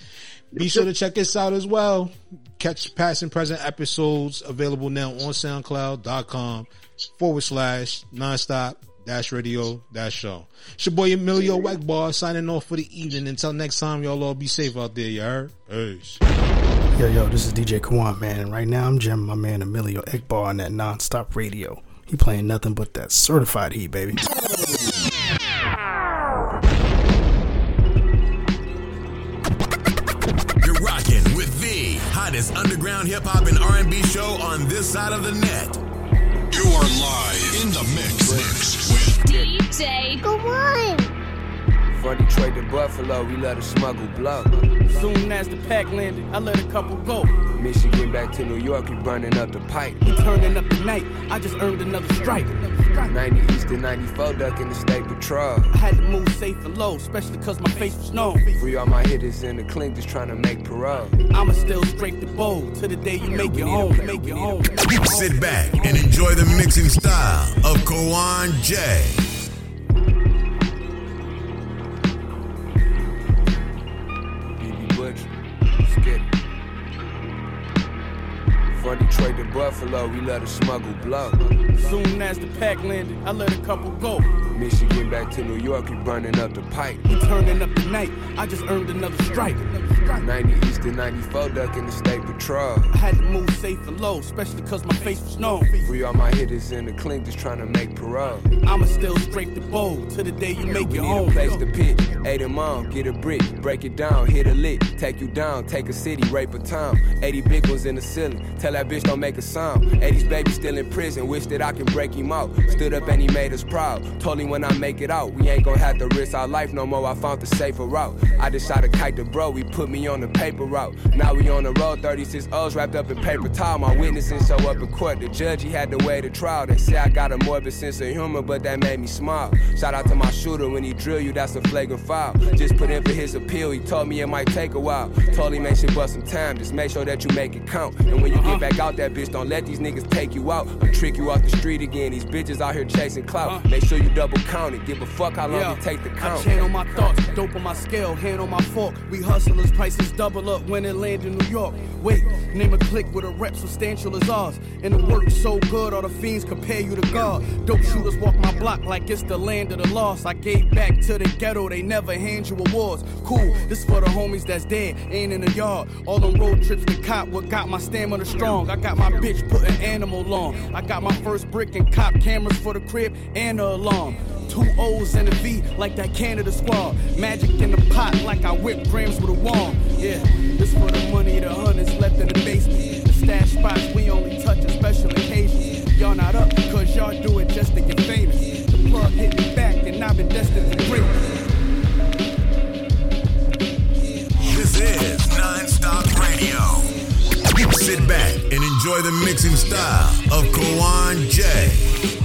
Be sure to check us out as well. Catch past and present episodes available now on SoundCloud.com forward slash nonstop dash radio dash show. It's your boy Emilio Egbar signing off for the evening. Until next time, y'all all be safe out there, you heard? Peace. Yo, yo, this is DJ Kawon, man. And right now I'm jamming my man Emilio Egbar on that non-stop radio. He playing nothing but that certified heat, baby. On this side of the net. You are live in the mix, mix with DJ Kawon. From Detroit to Buffalo, we let a smuggle blow. Soon as the pack landed, I let a couple go. Michigan back to New York, we burning up the pipe. We turning up the night, I just earned another strike. 90 East and 94 duck in the state patrol. I had to move safe and low, especially cause my face was known. Free all my hitters in the clink just trying to make parole. I'ma still scrape the bowl till the day you make it home. Make it home. Sit back and enjoy the mixing style of Kawon J. From Detroit to Buffalo, we let a smuggle blow. Soon as the pack landed, I let a couple go. Michigan back to New York, we burning up the pipe. We turning up the night, I just earned another strike. 90 East and 94 duck in the state patrol. I had to move safe and low, especially cause my face was known. Free all my hitters in the clink just trying to make parole. I'ma still scrape the bowl till the day you make We it need a place to pitch. Eight them on, get a brick, break it down, hit a lick, take you down, take a city, rape a town. 80 big ones in the ceiling, tell that bitch don't make a sound. 80's baby still in prison, wish that I can break him out. Stood up and he made us proud. Told him when I make it out, we ain't gonna have to risk our life no more. I found the safer route. I just shot a kite to bro, we put me on the paper route. Now we on the road, 36 O's wrapped up in paper towel. My witnesses show up in court. The judge, he had to wait a trial. They say I got a morbid sense of humor, but that made me smile. Shout out to my shooter when he drill you, that's a flagrant foul. Just put in for his appeal, he told me it might take a while. Told him, man, shit bust some time, just make sure that you make it count. And when you get back out that bitch, don't let these niggas take you out or trick you off the street again. These bitches out here chasing clout. Make sure you double count it, give a fuck how long Yeah. it take to I count. chain on my thoughts, dope on my scale, hand on my fork. We hustlers, prices double up when it land in New York. Wait, name a click with a rep substantial as ours. And the work so good, all the fiends compare you to God. Dope shooters walk my block like it's the land of the lost. I gave back to the ghetto, they never hand you awards. Cool, this for the homies that's dead, ain't in the yard. All them road trips to cop, what got my stamina strong. I got my bitch put an animal on. I got my first brick and cop cameras for the crib and the alarm. Two O's and a V like that Canada squad. Magic in the pot like I whip grams with a wand. Yeah, this for the money, the hundreds left in the basement. The stash spots we only touch on special occasions. Y'all not up cause y'all do it just to get famous. The plug hit me back and I've been destined for greatness. This is Non-Stop Radio. Sit back and enjoy the mixing style of Kawon J.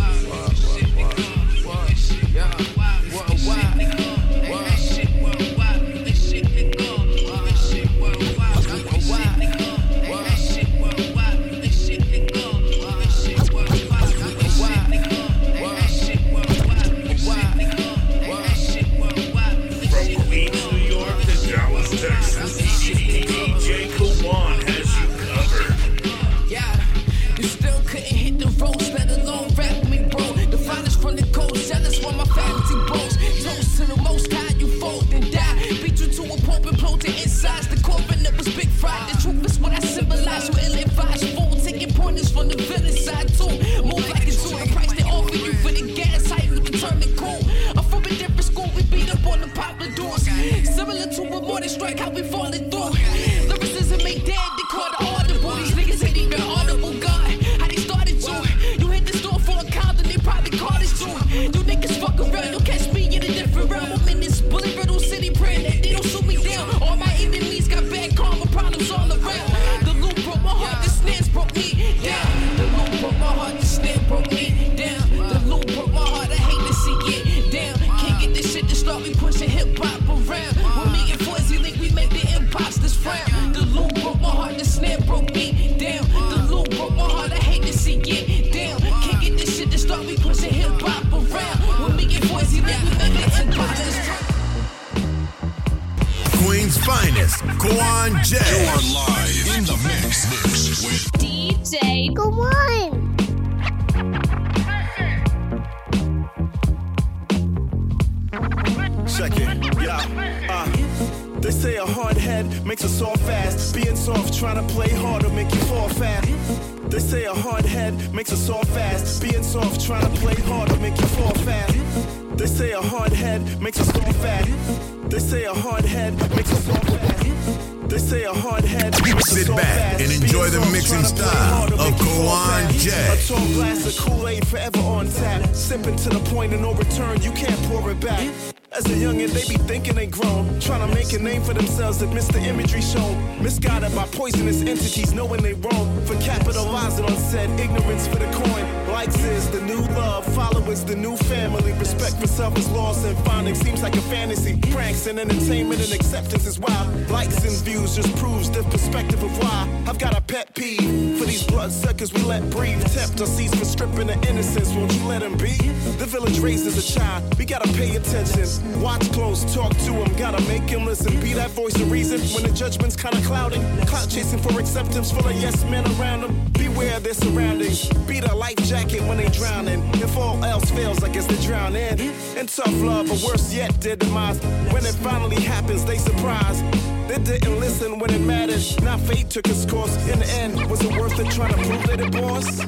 poisonous entities, knowing they wrong. For capitalizing on said ignorance for the coin. Likes is the new love, followers the new family. Respect for self is lost and finding seems like a fantasy. Pranks and entertainment and acceptance is wild. Likes and views just proves the perspective of why. I've got a pet peeve for these bloodsuckers we let breathe. Tempt or cease for stripping the innocence. Won't you let them be? The village raises a child. We gotta pay attention. Watch close, talk to him. Gotta make him listen. Be that voice of reason when the judgment's kinda clouding. Clout chasing for acceptance, full of yes men around them. Beware their surroundings. Be the life jacket when they drowning. If all else fails, I guess they drown in. In tough love, or worse yet, their demise. When it finally happens, they surprise. They didn't listen when it mattered. Now fate took its course. In the end, was it worth it trying to prove that it was?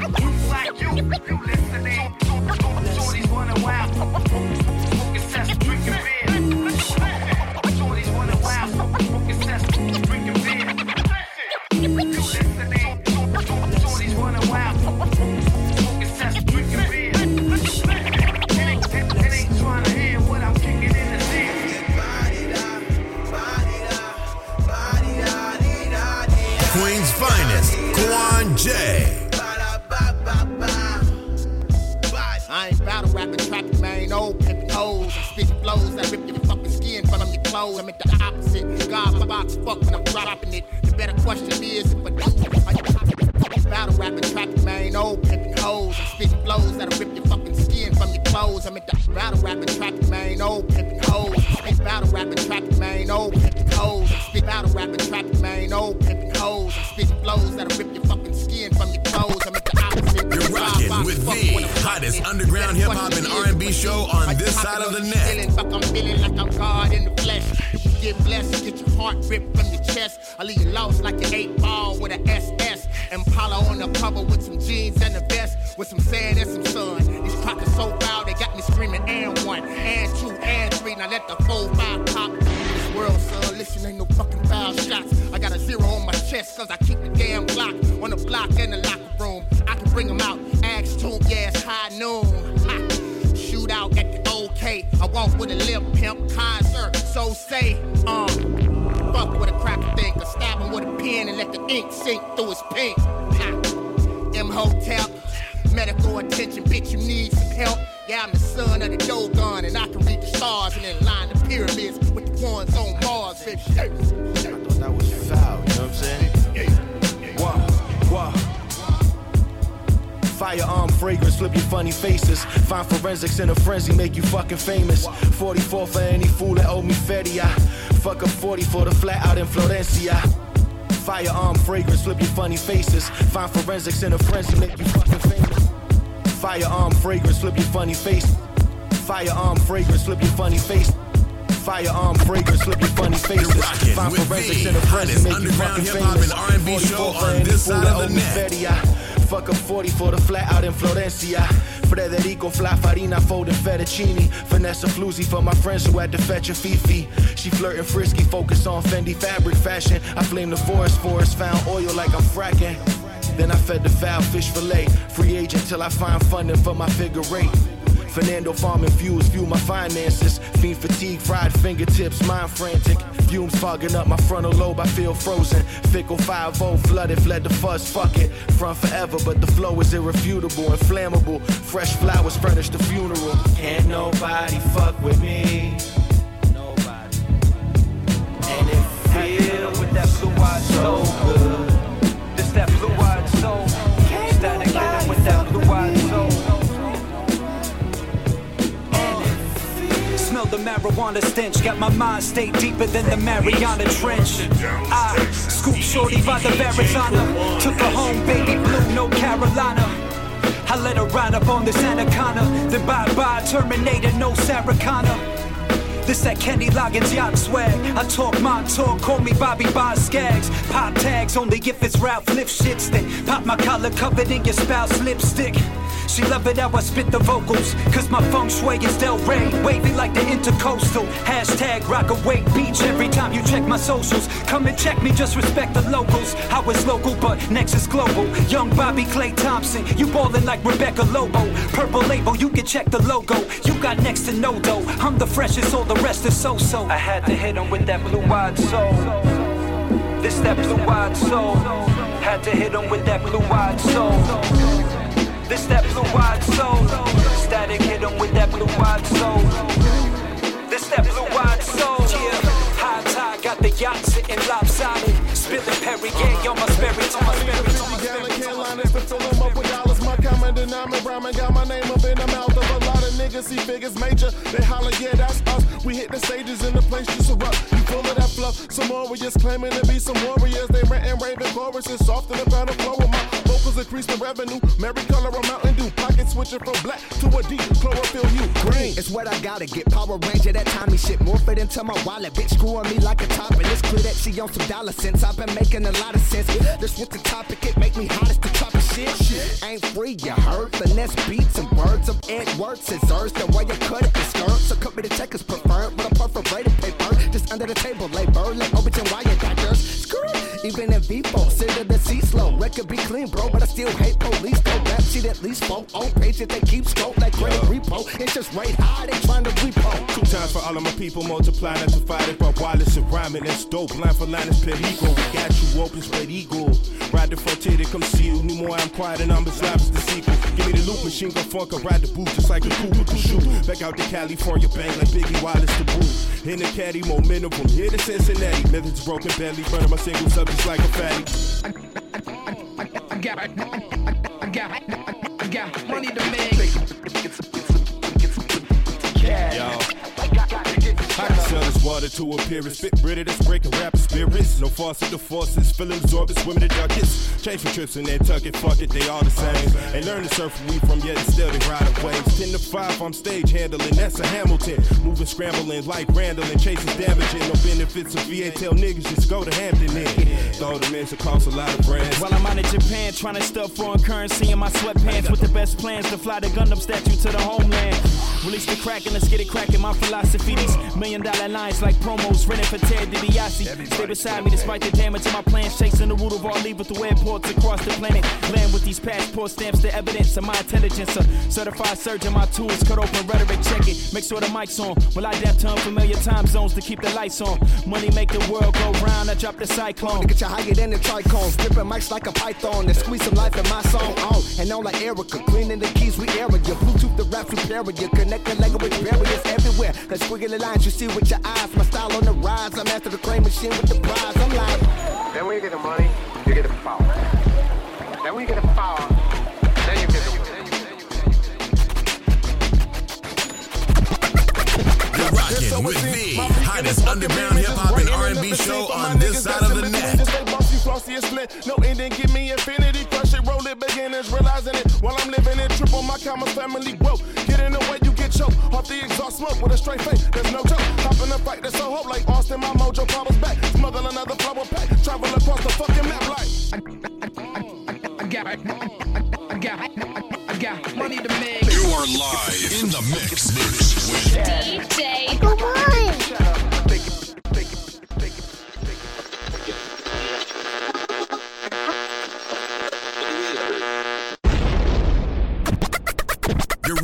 Like you, you listening. Running wild. I ain't battle rapping, trapping, man. Old pimpin' hoes. I spit flows that rip your fucking skin from your clothes. I'm at the opposite. God, my box fuck when I'm dropping it. The better question is if I do. Are you battle rapping, trapping, man? Oh, Old pimpin' hoes. I'm spitting flows that'll rip your fucking skin from your clothes. I'm at the battle rapping, trapping, man. Oh, Old pimpin' hoes. Spit battle rapping, trapping, man. Oh, Old pimpin' hoes. Spit battle rapping, trapping, man. Old pimpin' hoes. I'm spitting flows that'll rip your fucking skin from your clothes. I'm opposite. You're rocking with the hottest underground hip hop and R&B show on this side of the net. I'm feeling like I'm God in the flesh. Get blessed, get your heart ripped from your chest. I leave you lost like an eight ball with an SS. Impala on the cover with some jeans and a vest. With some sand and some sun. These crackers so foul, they got me screaming and one, and two, and three. Now let the four, five pop. This world, son, listen, ain't no fucking foul shots. I got a zero on my chest, cause I keep the damn block on the block in the locker room. Bring them out. Axe tomb, it's high noon. Ha. Shoot out at the OK. I walk with a lip pimp concert. So say, um, fuck with a cracker think. I stab him with a pen and let the ink sink through his pink. M Hotel. Medical attention, bitch, you need some help. Yeah, I'm the son of the Dogon, and I can read the stars and then line the pyramids with the ones on Mars, bitch. I thought that was foul, you know what I'm saying? Firearm fragrance, flip your funny faces. Find forensics in a frenzy, make you fucking famous. 44 for any fool that owe me Fetty. I fuck up 40 for the flat out in Florencia. Firearm fragrance, flip your funny faces. Find forensics in a frenzy, make you fucking famous. Firearm fragrance, flip your funny face. Firearm fragrance, flip your funny face. Firearm fragrance, flip your funny faces. Find forensics in the hottest underground hip hop and R&B show on this side of the net. Fuck a 40 for the flat out in Florencia. Federico fly farina folding fettuccine. Vanessa Floozy for my friends who had to fetch a Fifi. She flirting frisky, focus on Fendi fabric fashion. I flame the forest, forest found oil like I'm fracking. Then I fed the foul fish fillet. Free agent till I find funding for my figure eight. Fernando Farm infused, fuel my finances. Fiend fatigue, fried fingertips, mind frantic. Fumes fogging up my frontal lobe, I feel frozen. Fickle 5 flooded, fled the fuss, fuck it. Front forever, but the flow is irrefutable, inflammable. Fresh flowers furnish the funeral. Can't nobody fuck with me. Nobody. And it feel so good. The marijuana stench, got my mind stay deeper than the Mariana Trench. I scoop shorty by the Arizona, took her home, baby blue, no Carolina. I let her ride up on this anaconda, then bye bye Terminator, no Sarah Connor. This that Kenny Loggins yacht swag. I talk my talk, call me Bobby Boz. Pop tags only if it's Ralph Lift. Then pop my collar covered in your spouse lipstick. She love it how I spit the vocals. Cause my feng shui is Del Rey. Wavy like the intercoastal. Hashtag rock away beach every time you check my socials. Come and check me, just respect the locals. I was local, but next is global. Young Bobby Clay Thompson. You ballin' like Rebecca Lobo. Purple label, you can check the logo. You got next to no dough. I'm the freshest, all the rest is so so. I had to hit him with that blue eyed soul. This that blue eyed soul. Had to hit him with that blue eyed soul. This that blue eyed soul. Static hit him with that blue eyed soul. This that blue eyed soul. Yeah. High tide got the yacht sitting lopsided. Spilling Perrier on my spirit, on my spirit, on my Gallon Carolinas to fill 'em up with dollars. My common denominator rhyming got my name up in the mouth of a lot of niggas. See figures major. They holler, yeah, that's us. We hit the stages in the place just erupt. You full of that fluff. Some warriors claiming to be some warriors. They ranting, raving choruses. Soft in the battle flow with my increase the revenue. Merry color of Mountain Dew. Pocket switching from black to a deep chlorophyll hue. Green. It's what I gotta get. Power Ranger, that Tommy shit. Morph it into my wallet. Bitch screwing me like a top. And it's clear that she on some dollar cents. I've been making a lot of sense. This with the topic, it make me hot as the of shit. Ain't free, you heard? Finesse beats and words of Edward scissors. The way you cut it, is skirt. So cut me the check is preferred. But I perforated paper. Just under the table, labor. Like OBGYN wire doctors. Screw even in VPO, sit at the C slow. Record be clean, bro, but I still hate police. Don't rap shit at least four on pages. They keep scope like credit repo. It's just right high, they trying to repo. Two times for all of my people, multiply not to fight it, but wireless and rhyming, that's dope. Line for line is perigo. We got you open, spread eagle. Ride the frontier to come see you. New more I'm quiet and I'm as live as the sequel. Give me the loop machine, go funk, I ride the boot just like a Cooper to shoot. Back out to California, bang like Biggie Wallace to boot. In the caddy, momentum from here to Cincinnati. Methods broken belly, burning my singles up just like a fatty. I got, I got, I got money to make. Water to a pier spit British that's breaking rapper spirits. No faucet to forces, filling absorbent, swimming the duckets. Change for trips in Nantucket, fuck it, they all the same. Ain't learn to surf we from yet, and still they ride the waves. 10 to 5, I'm stage handling, that's a Hamilton. Moving, scrambling like Randall and chasing damaging. No benefits of VA, tell niggas just go to Hampton Inn. Throw the in, so cost a lot of brands. While I'm out in Japan trying to stuff foreign currency in my sweatpants with the best plans to fly the Gundam statue to the homeland. Release the crack and let's get it cracking. My philosophy, these million dollar lines like promos rented for Ted DiBiase. Stay beside me despite the damage to my plans. Chasing the root of all evil through airports across the planet. Land with these passport stamps, the evidence of my intelligence. A certified surgeon, my tools cut open rhetoric. Check it, make sure the mic's on. Will I adapt to unfamiliar time zones to keep the lights on? Money make the world go round. I drop the cyclone. Get you higher than the tricone. Flipping mics like a python. And squeeze some life in my song. On and on like Erykah. Cleaning the keys, we area. Bluetooth the rap superior. Connect the language barriers everywhere. The squiggly lines you see with your eyes. My style on the rise. I'm after the clay machine with the prize. I'm like. Then when you get the money, you get the power. Then when you get the power, then you get the You're rocking with the hottest underground hip hop and R&B show on this side of the net. Just like bossy, flossy, and split. No ending, give me infinity. Crush it, roll it, beginners, realizing it while I'm living it. Triple my comma, family growth. Get in the way, show. Off the exhaust smoke with a straight face, there's no joke. Popping a fight that's so hope like Austin, my mojo problems back. Smuggle another flower pack, travel across the fucking map like. I got, I got, I got money to make. You are live in the mix, mix. with DJ. Come on.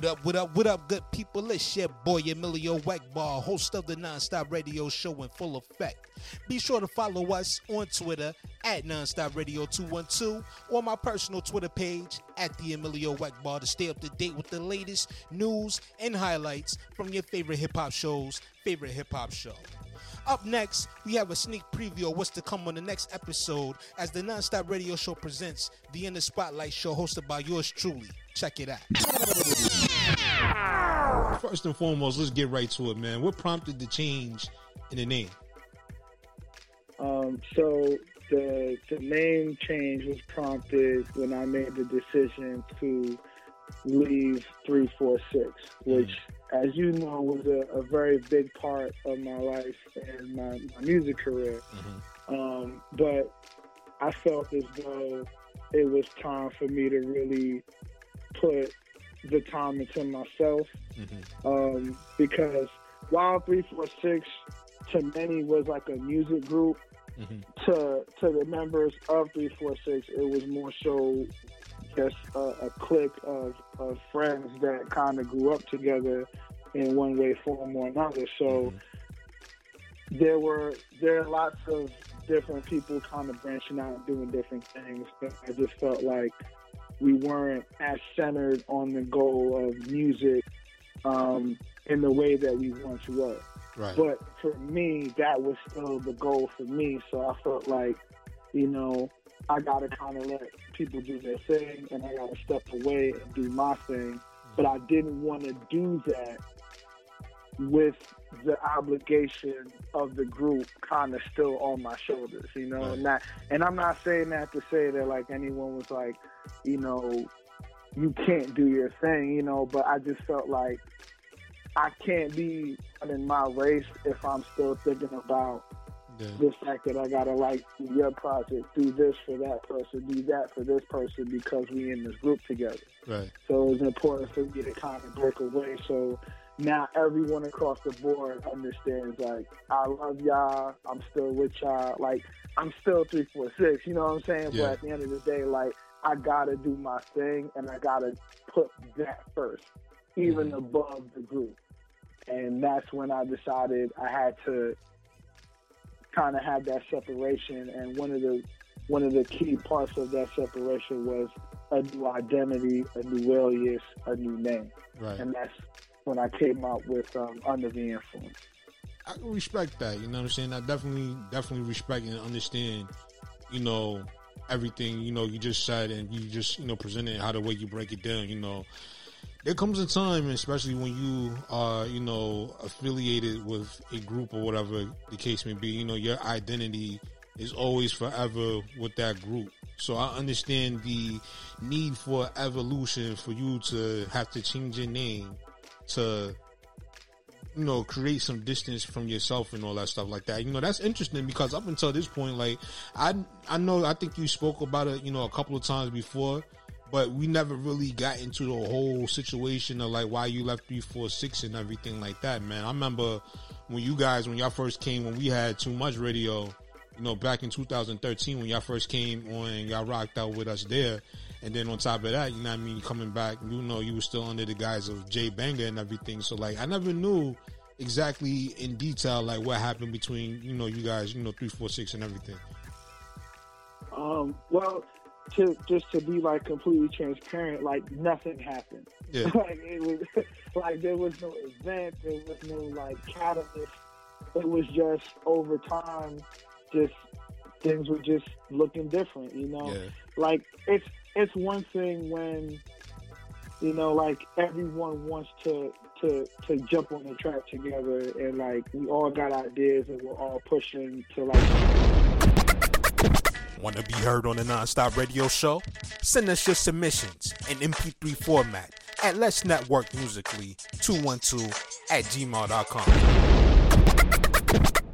What up, what up, what up, good people? It's your boy Emilio Egbar, host of the Nonstop Radio Show in full effect. Be sure to follow us on Twitter at Nonstop Radio 212 or my personal Twitter page at the Emilio Egbar to stay up to date with the latest news and highlights from your favorite hip hop shows, favorite hip hop show. Up next, we have a sneak preview of what's to come on the next episode as the Nonstop Radio Show presents the In the Spotlight Show hosted by yours truly. Check it out. First and foremost, let's get right to it, man. What prompted the change in the name? Um, so the the name change was prompted when I made the decision to leave three four six, which, as you know, was a, a very big part of my life and my, my music career. Um, but I felt as though it was time for me to really put the time into myself mm-hmm. um, because while 346 to many was like a music group, mm-hmm. to to the members of 346, it was more so just a, a clique of, of friends that kind of grew up together in one way, form, or another. So mm-hmm. there were there are lots of different people kind of branching out and doing different things. But I just felt like we weren't as centered on the goal of music um, in the way that we once were. Right. But for me, that was still the goal for me. So I felt like, you know, I got to kind of let people do their thing and I got to step away and do my thing. But I didn't want to do that with the obligation of the group kind of still on my shoulders, you know, and that, and I'm not saying that to say that like anyone was like, you know, you can't do your thing, you know, but I just felt like I can't be in my race if I'm still thinking about the fact that I gotta like do your project, do this for that person, do that for this person because we in this group together. Right. So it was important for me to kind of break away. So now everyone across the board understands like I love y'all. I'm still with y'all. Like I'm still three four six. You know what I'm saying? Yeah. But at the end of the day, like I gotta do my thing and I gotta put that first, even above the group. And that's when I decided I had to kind of have that separation. And one of the one of the key parts of that separation was a new identity, a new alias, a new name. Right. And that's when I came out with um, Under the Influence. I can respect that. You know what I'm saying? I definitely, definitely respect and understand. You know everything. You know you just said, and you just you know presented how the way you break it down. You know, there comes a time, especially when you are you know affiliated with a group or whatever the case may be. You know your identity is always forever with that group. So I understand the need for evolution for you to have to change your name to you know, create some distance from yourself and all that stuff like that. You know, that's interesting because up until this point, like I I know I think you spoke about it, you know, a couple of times before, but we never really got into the whole situation of like why you left three four six and everything like that, man. I remember when you guys when y'all first came when we had too much radio, you know, back in 2013 when y'all first came on and y'all rocked out with us there. And then on top of that, you know what I mean, coming back, you know, you were still under the guise of Jay Banger and everything. So like, I never knew exactly in detail like what happened between you know you guys, you know, three, four, six, and everything. Um, well, to just to be like completely transparent, like nothing happened. Yeah. like it was like there was no event, there was no like catalyst. It was just over time, just things were just looking different. You know, Yeah. like it's it's one thing when you know like everyone wants to to to jump on the track together and like we all got ideas and we're all pushing to like Want to be heard on the Nonstop Radio Show? Send us your submissions in MP3 format at Let's Network Musically 212 at gmail.com.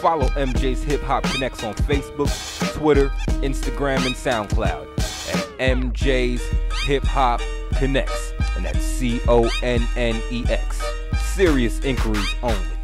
Follow MJ's Hip Hop Connects on Facebook, Twitter, Instagram, and SoundCloud at MJ's Hip Hop Connects, and that's C O N N E X. Serious inquiries only.